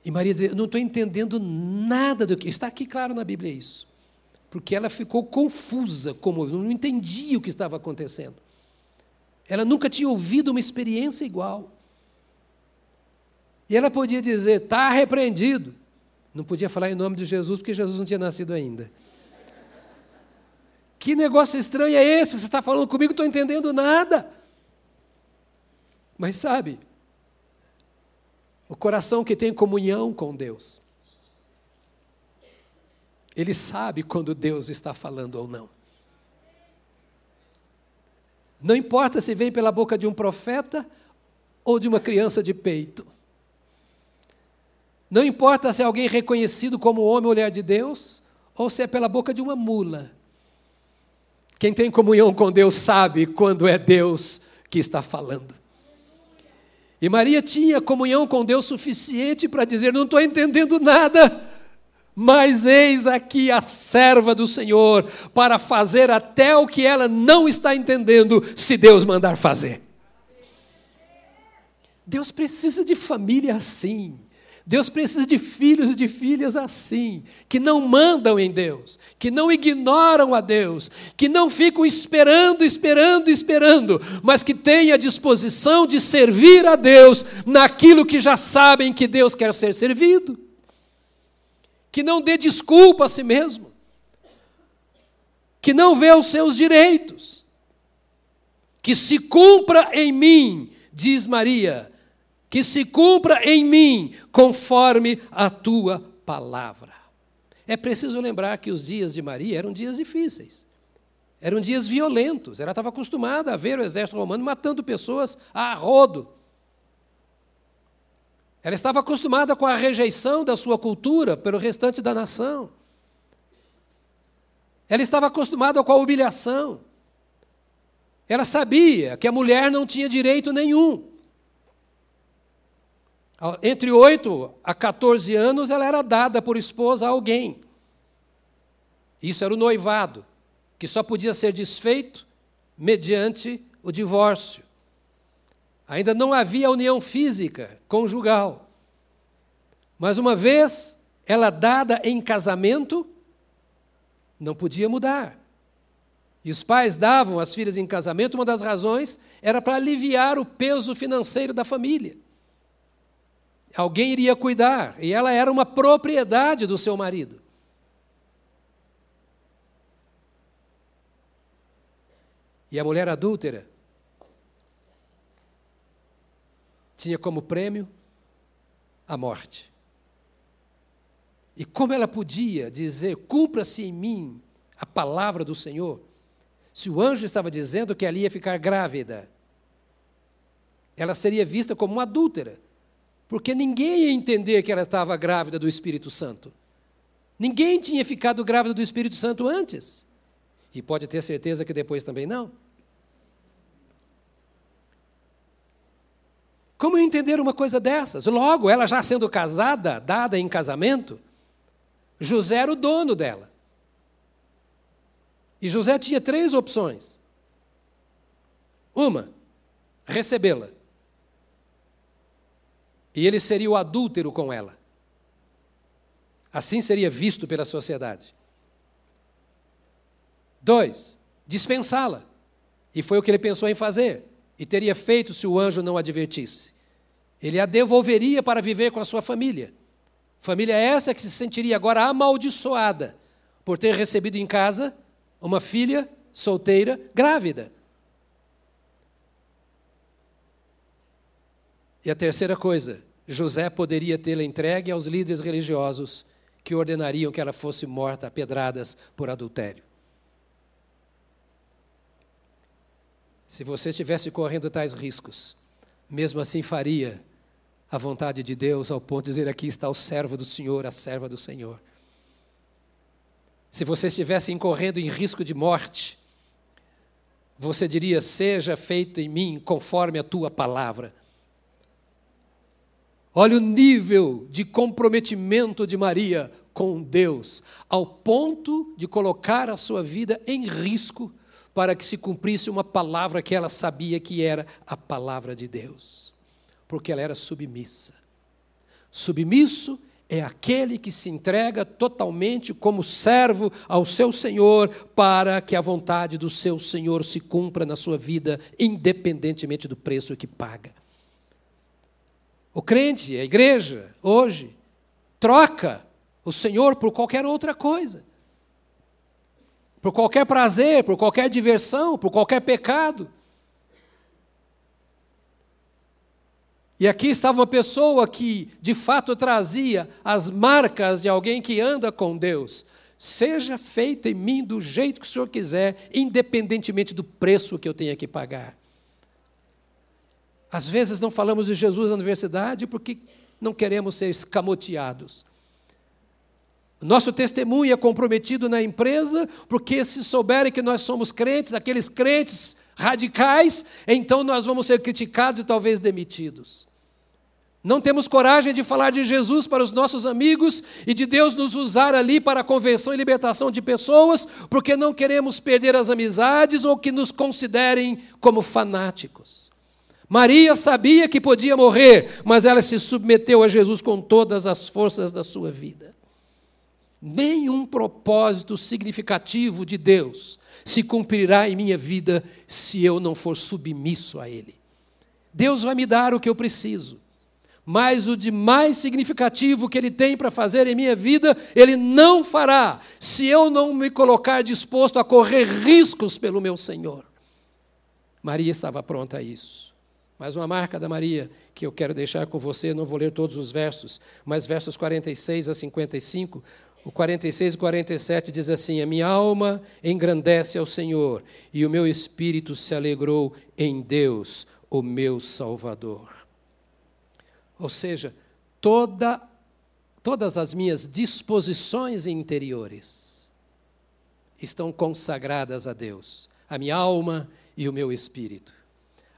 E Maria dizia: Não estou entendendo nada do que. Está aqui claro na Bíblia isso. Porque ela ficou confusa, como não entendia o que estava acontecendo. Ela nunca tinha ouvido uma experiência igual. E ela podia dizer: Está repreendido. Não podia falar em nome de Jesus, porque Jesus não tinha nascido ainda. Que negócio estranho é esse? Você está falando comigo, não estou entendendo nada. Mas sabe, o coração que tem comunhão com Deus. ele sabe quando Deus está falando ou não. Não importa se vem pela boca de um profeta ou de uma criança de peito. Não importa se é alguém reconhecido como homem ou mulher de Deus, ou se é pela boca de uma mula. Quem tem comunhão com Deus sabe quando é Deus que está falando. E Maria tinha comunhão com Deus suficiente para dizer: Não estou entendendo nada, mas eis aqui a serva do Senhor para fazer até o que ela não está entendendo, se Deus mandar fazer. Deus precisa de família assim. Deus precisa de filhos e de filhas assim, que não mandam em Deus, que não ignoram a Deus, que não ficam esperando, esperando, esperando, mas que têm a disposição de servir a Deus naquilo que já sabem que Deus quer ser servido. Que não dê desculpa a si mesmo, que não vê os seus direitos, que se cumpra em mim, diz Maria, que se cumpra em mim conforme a tua palavra. É preciso lembrar que os dias de Maria eram dias difíceis. Eram dias violentos. Ela estava acostumada a ver o exército romano matando pessoas a rodo. Ela estava acostumada com a rejeição da sua cultura pelo restante da nação. Ela estava acostumada com a humilhação. Ela sabia que a mulher não tinha direito nenhum. Entre 8 a 14 anos, ela era dada por esposa a alguém. Isso era o noivado, que só podia ser desfeito mediante o divórcio. Ainda não havia união física conjugal. Mas uma vez ela dada em casamento, não podia mudar. E os pais davam as filhas em casamento, uma das razões era para aliviar o peso financeiro da família. Alguém iria cuidar, e ela era uma propriedade do seu marido. E a mulher adúltera tinha como prêmio a morte. E como ela podia dizer: cumpra-se em mim a palavra do Senhor, se o anjo estava dizendo que ela ia ficar grávida? Ela seria vista como uma adúltera. Porque ninguém ia entender que ela estava grávida do Espírito Santo. Ninguém tinha ficado grávida do Espírito Santo antes. E pode ter certeza que depois também não. Como entender uma coisa dessas? Logo, ela já sendo casada, dada em casamento, José era o dono dela. E José tinha três opções. Uma, recebê-la e ele seria o adúltero com ela. Assim seria visto pela sociedade. Dois, dispensá-la. E foi o que ele pensou em fazer, e teria feito se o anjo não advertisse. Ele a devolveria para viver com a sua família. Família essa que se sentiria agora amaldiçoada por ter recebido em casa uma filha solteira grávida. E a terceira coisa, José poderia tê-la entregue aos líderes religiosos que ordenariam que ela fosse morta a pedradas por adultério. Se você estivesse correndo tais riscos, mesmo assim faria a vontade de Deus ao ponto de dizer: aqui está o servo do Senhor, a serva do Senhor. Se você estivesse incorrendo em risco de morte, você diria: seja feito em mim conforme a tua palavra. Olha o nível de comprometimento de Maria com Deus, ao ponto de colocar a sua vida em risco para que se cumprisse uma palavra que ela sabia que era a palavra de Deus, porque ela era submissa. Submisso é aquele que se entrega totalmente como servo ao seu Senhor para que a vontade do seu Senhor se cumpra na sua vida, independentemente do preço que paga. O crente, a igreja, hoje, troca o Senhor por qualquer outra coisa. Por qualquer prazer, por qualquer diversão, por qualquer pecado. E aqui estava uma pessoa que, de fato, trazia as marcas de alguém que anda com Deus. Seja feito em mim do jeito que o Senhor quiser, independentemente do preço que eu tenha que pagar. Às vezes não falamos de Jesus na universidade porque não queremos ser escamoteados. Nosso testemunho é comprometido na empresa, porque se souberem que nós somos crentes, aqueles crentes radicais, então nós vamos ser criticados e talvez demitidos. Não temos coragem de falar de Jesus para os nossos amigos e de Deus nos usar ali para a conversão e libertação de pessoas, porque não queremos perder as amizades ou que nos considerem como fanáticos. Maria sabia que podia morrer, mas ela se submeteu a Jesus com todas as forças da sua vida. Nenhum propósito significativo de Deus se cumprirá em minha vida se eu não for submisso a Ele. Deus vai me dar o que eu preciso, mas o de mais significativo que Ele tem para fazer em minha vida, Ele não fará se eu não me colocar disposto a correr riscos pelo meu Senhor. Maria estava pronta a isso. Mais uma marca da Maria que eu quero deixar com você, não vou ler todos os versos, mas versos 46 a 55, o 46 e 47 diz assim: A minha alma engrandece ao Senhor, e o meu espírito se alegrou em Deus, o meu Salvador. Ou seja, toda, todas as minhas disposições interiores estão consagradas a Deus, a minha alma e o meu espírito.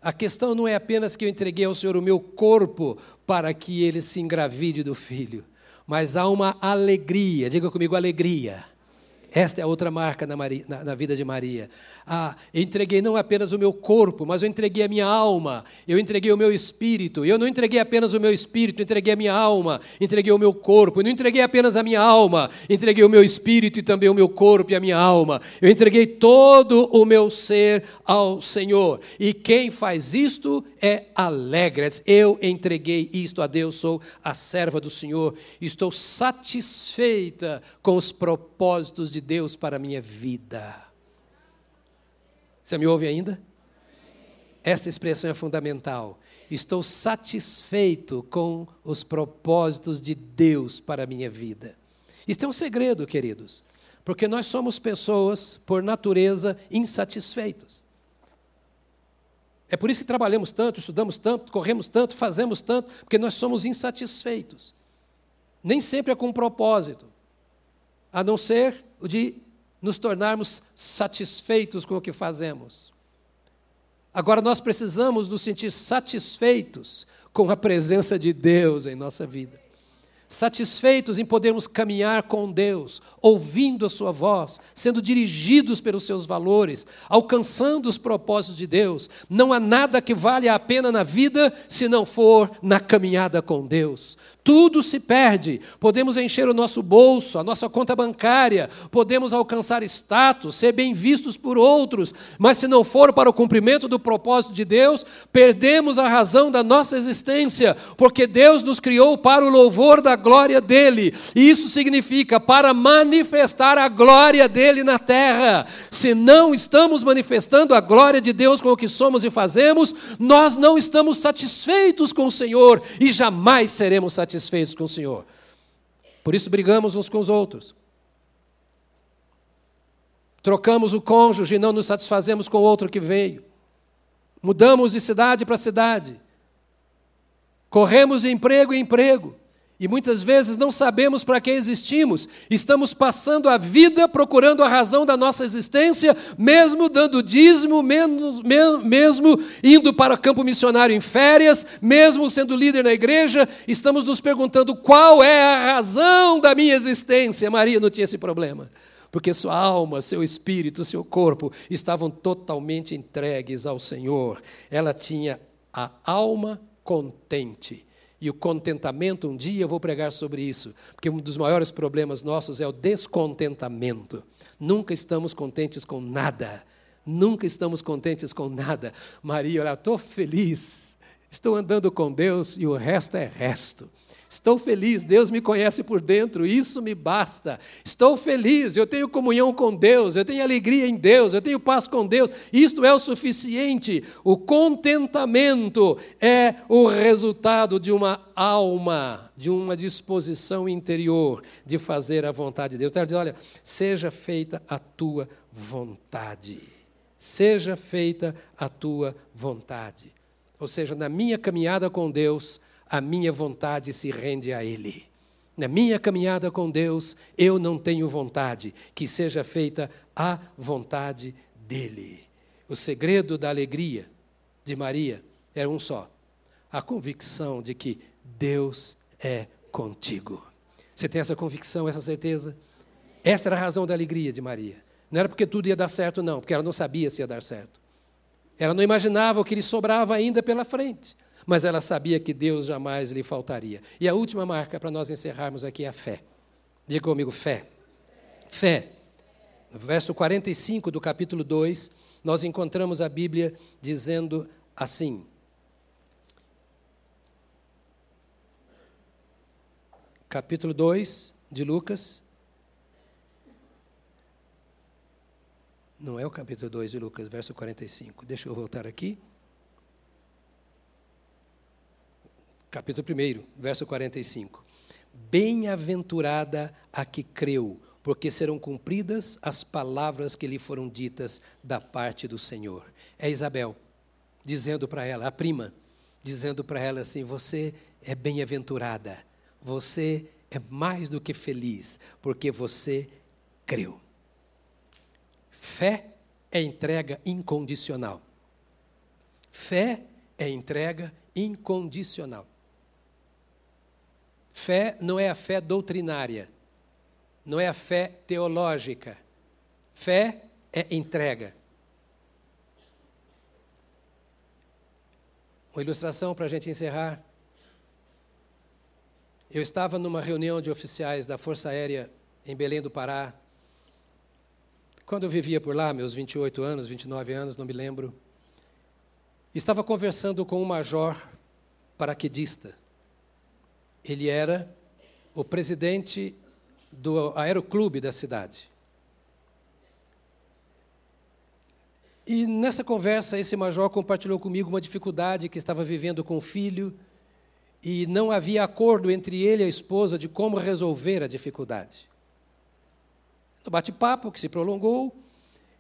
A questão não é apenas que eu entreguei ao Senhor o meu corpo para que ele se engravide do filho mas há uma alegria, diga comigo, alegria. Esta é outra marca na, Maria, na, na vida de Maria. Ah, entreguei não apenas o meu corpo, mas eu entreguei a minha alma, eu entreguei o meu espírito. Eu não entreguei apenas o meu espírito, entreguei a minha alma, entreguei o meu corpo. Eu não entreguei apenas a minha alma, entreguei o meu espírito e também o meu corpo e a minha alma. Eu entreguei todo o meu ser ao Senhor. E quem faz isto é alegre. Eu entreguei isto a Deus, sou a serva do Senhor. Estou satisfeita com os propósitos de Deus para a minha vida. Você me ouve ainda? Essa expressão é fundamental. Estou satisfeito com os propósitos de Deus para a minha vida. Isso é um segredo, queridos, porque nós somos pessoas, por natureza, insatisfeitos. É por isso que trabalhamos tanto, estudamos tanto, corremos tanto, fazemos tanto, porque nós somos insatisfeitos. Nem sempre é com um propósito, a não ser de nos tornarmos satisfeitos com o que fazemos. Agora nós precisamos nos sentir satisfeitos com a presença de Deus em nossa vida. Satisfeitos em podermos caminhar com Deus, ouvindo a Sua voz, sendo dirigidos pelos seus valores, alcançando os propósitos de Deus. Não há nada que valha a pena na vida se não for na caminhada com Deus tudo se perde. Podemos encher o nosso bolso, a nossa conta bancária, podemos alcançar status, ser bem vistos por outros, mas se não for para o cumprimento do propósito de Deus, perdemos a razão da nossa existência, porque Deus nos criou para o louvor da glória dele. E isso significa para manifestar a glória dele na terra. Se não estamos manifestando a glória de Deus com o que somos e fazemos, nós não estamos satisfeitos com o Senhor e jamais seremos satisfeitos com o Senhor. Por isso brigamos uns com os outros. Trocamos o cônjuge e não nos satisfazemos com o outro que veio. Mudamos de cidade para cidade. Corremos de emprego em emprego. E muitas vezes não sabemos para que existimos, estamos passando a vida procurando a razão da nossa existência, mesmo dando dízimo, mesmo indo para o campo missionário em férias, mesmo sendo líder na igreja, estamos nos perguntando qual é a razão da minha existência. Maria não tinha esse problema, porque sua alma, seu espírito, seu corpo estavam totalmente entregues ao Senhor. Ela tinha a alma contente e o contentamento, um dia eu vou pregar sobre isso, porque um dos maiores problemas nossos é o descontentamento. Nunca estamos contentes com nada. Nunca estamos contentes com nada. Maria, olha, estou feliz, estou andando com Deus e o resto é resto. Estou feliz, Deus me conhece por dentro, isso me basta. Estou feliz, eu tenho comunhão com Deus, eu tenho alegria em Deus, eu tenho paz com Deus, isto é o suficiente. O contentamento é o resultado de uma alma, de uma disposição interior de fazer a vontade de Deus. Eu quero dizer, olha, seja feita a tua vontade. Seja feita a tua vontade. Ou seja, na minha caminhada com Deus, a minha vontade se rende a Ele. Na minha caminhada com Deus, eu não tenho vontade, que seja feita a vontade dEle. O segredo da alegria de Maria era um só: a convicção de que Deus é contigo. Você tem essa convicção, essa certeza? Essa era a razão da alegria de Maria. Não era porque tudo ia dar certo, não, porque ela não sabia se ia dar certo. Ela não imaginava o que lhe sobrava ainda pela frente mas ela sabia que Deus jamais lhe faltaria. E a última marca para nós encerrarmos aqui é a fé. Diga comigo, fé. Fé. No verso 45 do capítulo 2, nós encontramos a Bíblia dizendo assim: Capítulo 2 de Lucas. Não é o capítulo 2 de Lucas, verso 45. Deixa eu voltar aqui. Capítulo 1, verso 45. Bem-aventurada a que creu, porque serão cumpridas as palavras que lhe foram ditas da parte do Senhor. É Isabel, dizendo para ela, a prima, dizendo para ela assim: Você é bem-aventurada, você é mais do que feliz, porque você creu. Fé é entrega incondicional. Fé é entrega incondicional. Fé não é a fé doutrinária, não é a fé teológica. Fé é entrega. Uma ilustração para a gente encerrar. Eu estava numa reunião de oficiais da Força Aérea em Belém do Pará. Quando eu vivia por lá, meus 28 anos, 29 anos, não me lembro. Estava conversando com um major paraquedista ele era o presidente do aeroclube da cidade. E nessa conversa, esse major compartilhou comigo uma dificuldade que estava vivendo com o filho e não havia acordo entre ele e a esposa de como resolver a dificuldade. No bate-papo, que se prolongou,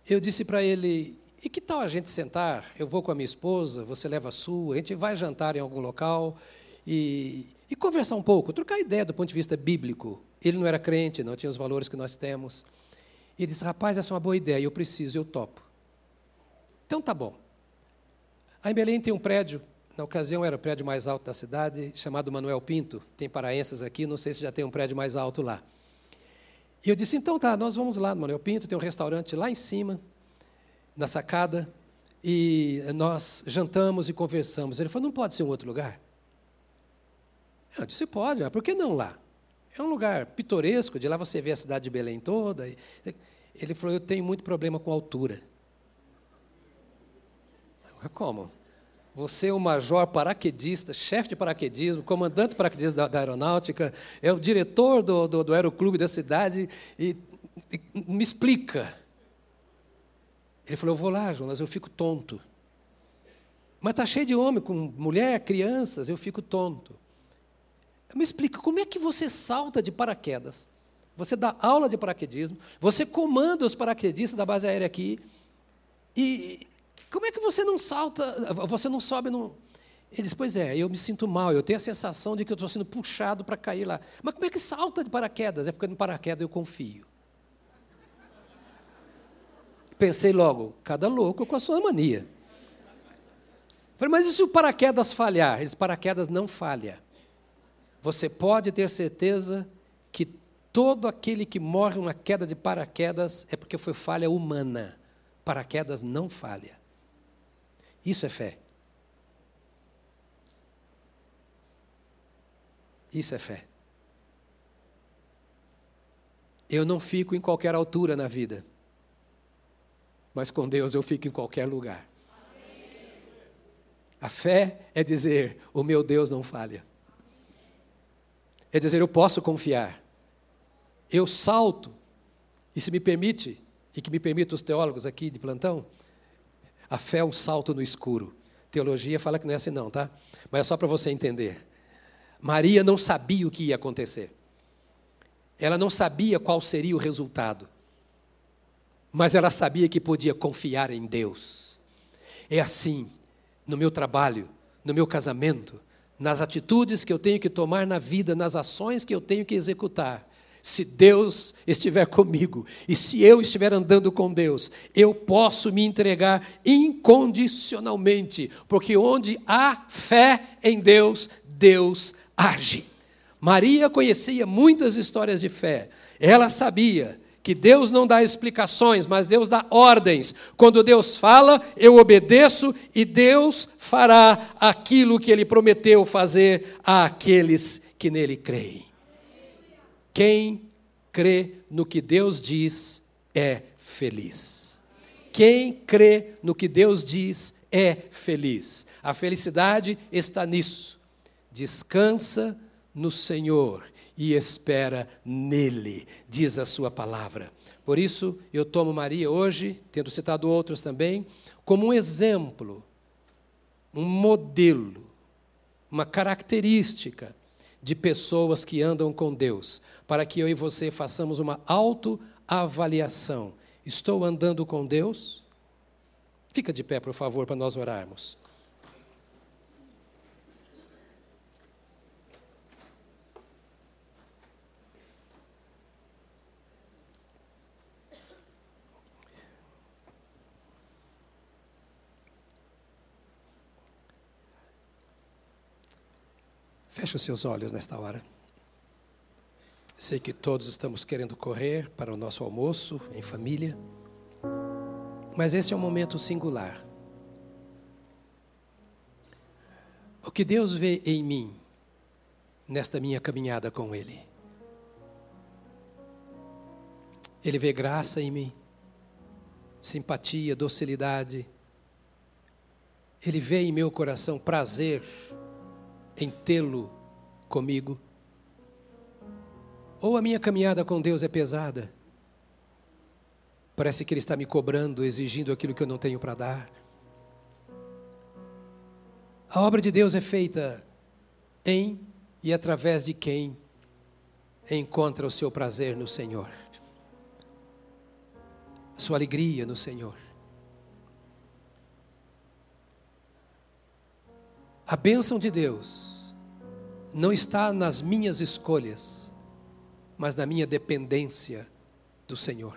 eu disse para ele: e que tal a gente sentar? Eu vou com a minha esposa, você leva a sua, a gente vai jantar em algum local e e conversar um pouco, trocar ideia do ponto de vista bíblico. Ele não era crente, não tinha os valores que nós temos. Ele disse: Rapaz, essa é uma boa ideia, eu preciso, eu topo. Então tá bom. Aí em Belém tem um prédio, na ocasião era o prédio mais alto da cidade, chamado Manuel Pinto. Tem paraenses aqui, não sei se já tem um prédio mais alto lá. E eu disse: Então tá, nós vamos lá no Manuel Pinto, tem um restaurante lá em cima, na sacada, e nós jantamos e conversamos. Ele falou: Não pode ser um outro lugar? Eu disse, pode, mas por que não lá? É um lugar pitoresco, de lá você vê a cidade de Belém toda. Ele falou, eu tenho muito problema com altura. Como? Você é o major paraquedista, chefe de paraquedismo, comandante de paraquedismo da, da, aeronáutica, é o diretor do, do, do aeroclube da cidade, e, e, me explica. Ele falou, eu vou lá, Jonas, eu fico tonto. Mas está cheio de homem, com mulher, crianças, eu fico tonto. Me explica, como é que você salta de paraquedas? Você dá aula de paraquedismo, você comanda os paraquedistas da base aérea aqui, e como é que você não salta, você não sobe no. Ele diz, pois é, eu me sinto mal, eu tenho a sensação de que eu estou sendo puxado para cair lá. Mas como é que salta de paraquedas? É porque no paraquedas eu confio. Pensei logo, cada louco com a sua mania. Falei, mas e se o paraquedas falhar? Ele disse, paraquedas não falha você pode ter certeza que todo aquele que morre uma queda de paraquedas é porque foi falha humana. Paraquedas não falha. Isso é fé. Isso é fé. Eu não fico em qualquer altura na vida, mas com Deus eu fico em qualquer lugar. A fé é dizer: o meu Deus não falha. É dizer, eu posso confiar. Eu salto. E se me permite, e que me permita os teólogos aqui de plantão, a fé é um salto no escuro. Teologia fala que não é assim, não, tá? Mas é só para você entender. Maria não sabia o que ia acontecer. Ela não sabia qual seria o resultado. Mas ela sabia que podia confiar em Deus. É assim no meu trabalho, no meu casamento, nas atitudes que eu tenho que tomar na vida, nas ações que eu tenho que executar. Se Deus estiver comigo e se eu estiver andando com Deus, eu posso me entregar incondicionalmente, porque onde há fé em Deus, Deus age. Maria conhecia muitas histórias de fé. Ela sabia que Deus não dá explicações, mas Deus dá ordens. Quando Deus fala, eu obedeço e Deus fará aquilo que ele prometeu fazer àqueles que nele creem. Quem crê no que Deus diz é feliz. Quem crê no que Deus diz é feliz. A felicidade está nisso. Descansa no Senhor e espera nele, diz a sua palavra. Por isso, eu tomo Maria hoje, tendo citado outros também, como um exemplo, um modelo, uma característica de pessoas que andam com Deus, para que eu e você façamos uma autoavaliação. Estou andando com Deus? Fica de pé, por favor, para nós orarmos. Feche os seus olhos nesta hora. Sei que todos estamos querendo correr para o nosso almoço em família, mas esse é um momento singular. O que Deus vê em mim, nesta minha caminhada com Ele? Ele vê graça em mim, simpatia, docilidade. Ele vê em meu coração prazer em tê-lo comigo? Ou a minha caminhada com Deus é pesada? Parece que Ele está me cobrando, exigindo aquilo que eu não tenho para dar. A obra de Deus é feita em e através de quem encontra o seu prazer no Senhor, a sua alegria no Senhor. A bênção de Deus não está nas minhas escolhas, mas na minha dependência do Senhor.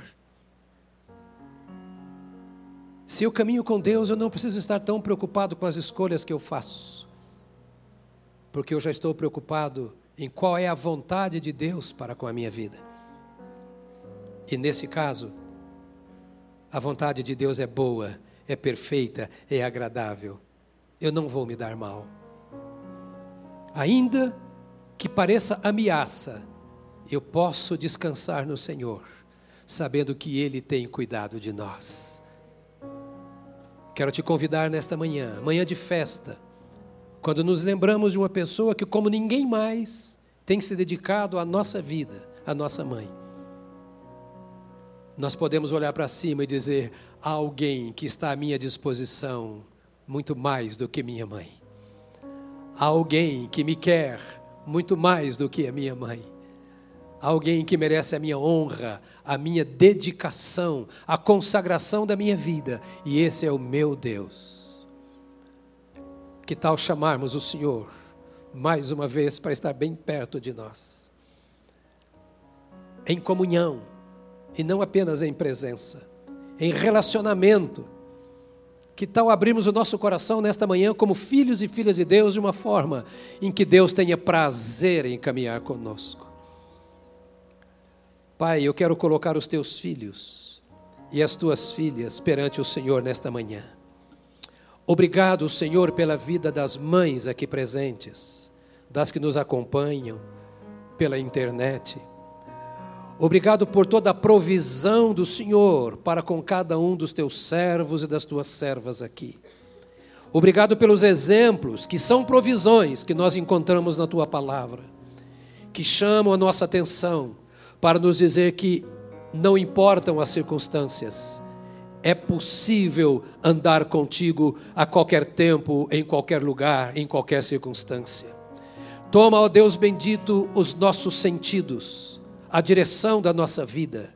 Se eu caminho com Deus, eu não preciso estar tão preocupado com as escolhas que eu faço, porque eu já estou preocupado em qual é a vontade de Deus para com a minha vida. E nesse caso, a vontade de Deus é boa, é perfeita, é agradável. Eu não vou me dar mal. Ainda que pareça ameaça, eu posso descansar no Senhor, sabendo que Ele tem cuidado de nós. Quero te convidar nesta manhã, manhã de festa, quando nos lembramos de uma pessoa que, como ninguém mais, tem se dedicado à nossa vida, à nossa mãe. Nós podemos olhar para cima e dizer: há alguém que está à minha disposição muito mais do que minha mãe a alguém que me quer muito mais do que a minha mãe. Alguém que merece a minha honra, a minha dedicação, a consagração da minha vida, e esse é o meu Deus. Que tal chamarmos o Senhor mais uma vez para estar bem perto de nós? Em comunhão, e não apenas em presença, em relacionamento que tal abrirmos o nosso coração nesta manhã como filhos e filhas de Deus de uma forma em que Deus tenha prazer em caminhar conosco? Pai, eu quero colocar os teus filhos e as tuas filhas perante o Senhor nesta manhã. Obrigado, Senhor, pela vida das mães aqui presentes, das que nos acompanham pela internet Obrigado por toda a provisão do Senhor para com cada um dos teus servos e das tuas servas aqui. Obrigado pelos exemplos que são provisões que nós encontramos na tua palavra. que chamam a nossa atenção para nos dizer que não importam as circunstâncias, é possível andar contigo a qualquer tempo, em qualquer lugar, em qualquer circunstância. Toma, ó Deus bendito, os nossos sentidos, a direção da nossa vida,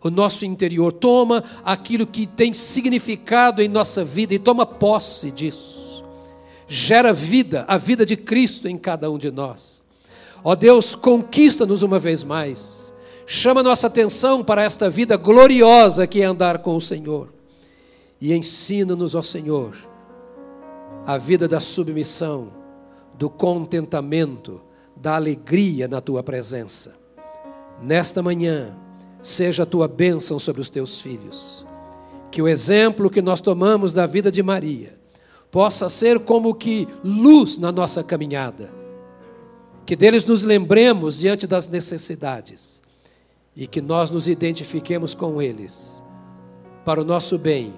o nosso interior. Toma aquilo que tem significado em nossa vida e toma posse disso. Gera vida, a vida de Cristo em cada um de nós. Ó Deus, conquista-nos uma vez mais chama nossa atenção para esta vida gloriosa que é andar com o Senhor. E ensina-nos, ó Senhor, a vida da submissão, do contentamento, da alegria na tua presença. Nesta manhã, seja a tua bênção sobre os teus filhos. Que o exemplo que nós tomamos da vida de Maria possa ser como que luz na nossa caminhada. Que deles nos lembremos diante das necessidades e que nós nos identifiquemos com eles, para o nosso bem,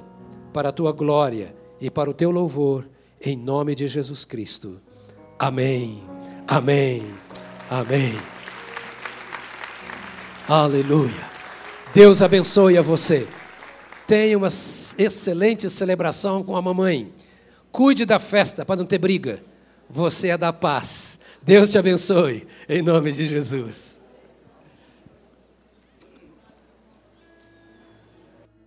para a tua glória e para o teu louvor, em nome de Jesus Cristo. Amém, amém, amém. Aleluia. Deus abençoe a você. Tenha uma excelente celebração com a mamãe. Cuide da festa para não ter briga. Você é da paz. Deus te abençoe, em nome de Jesus.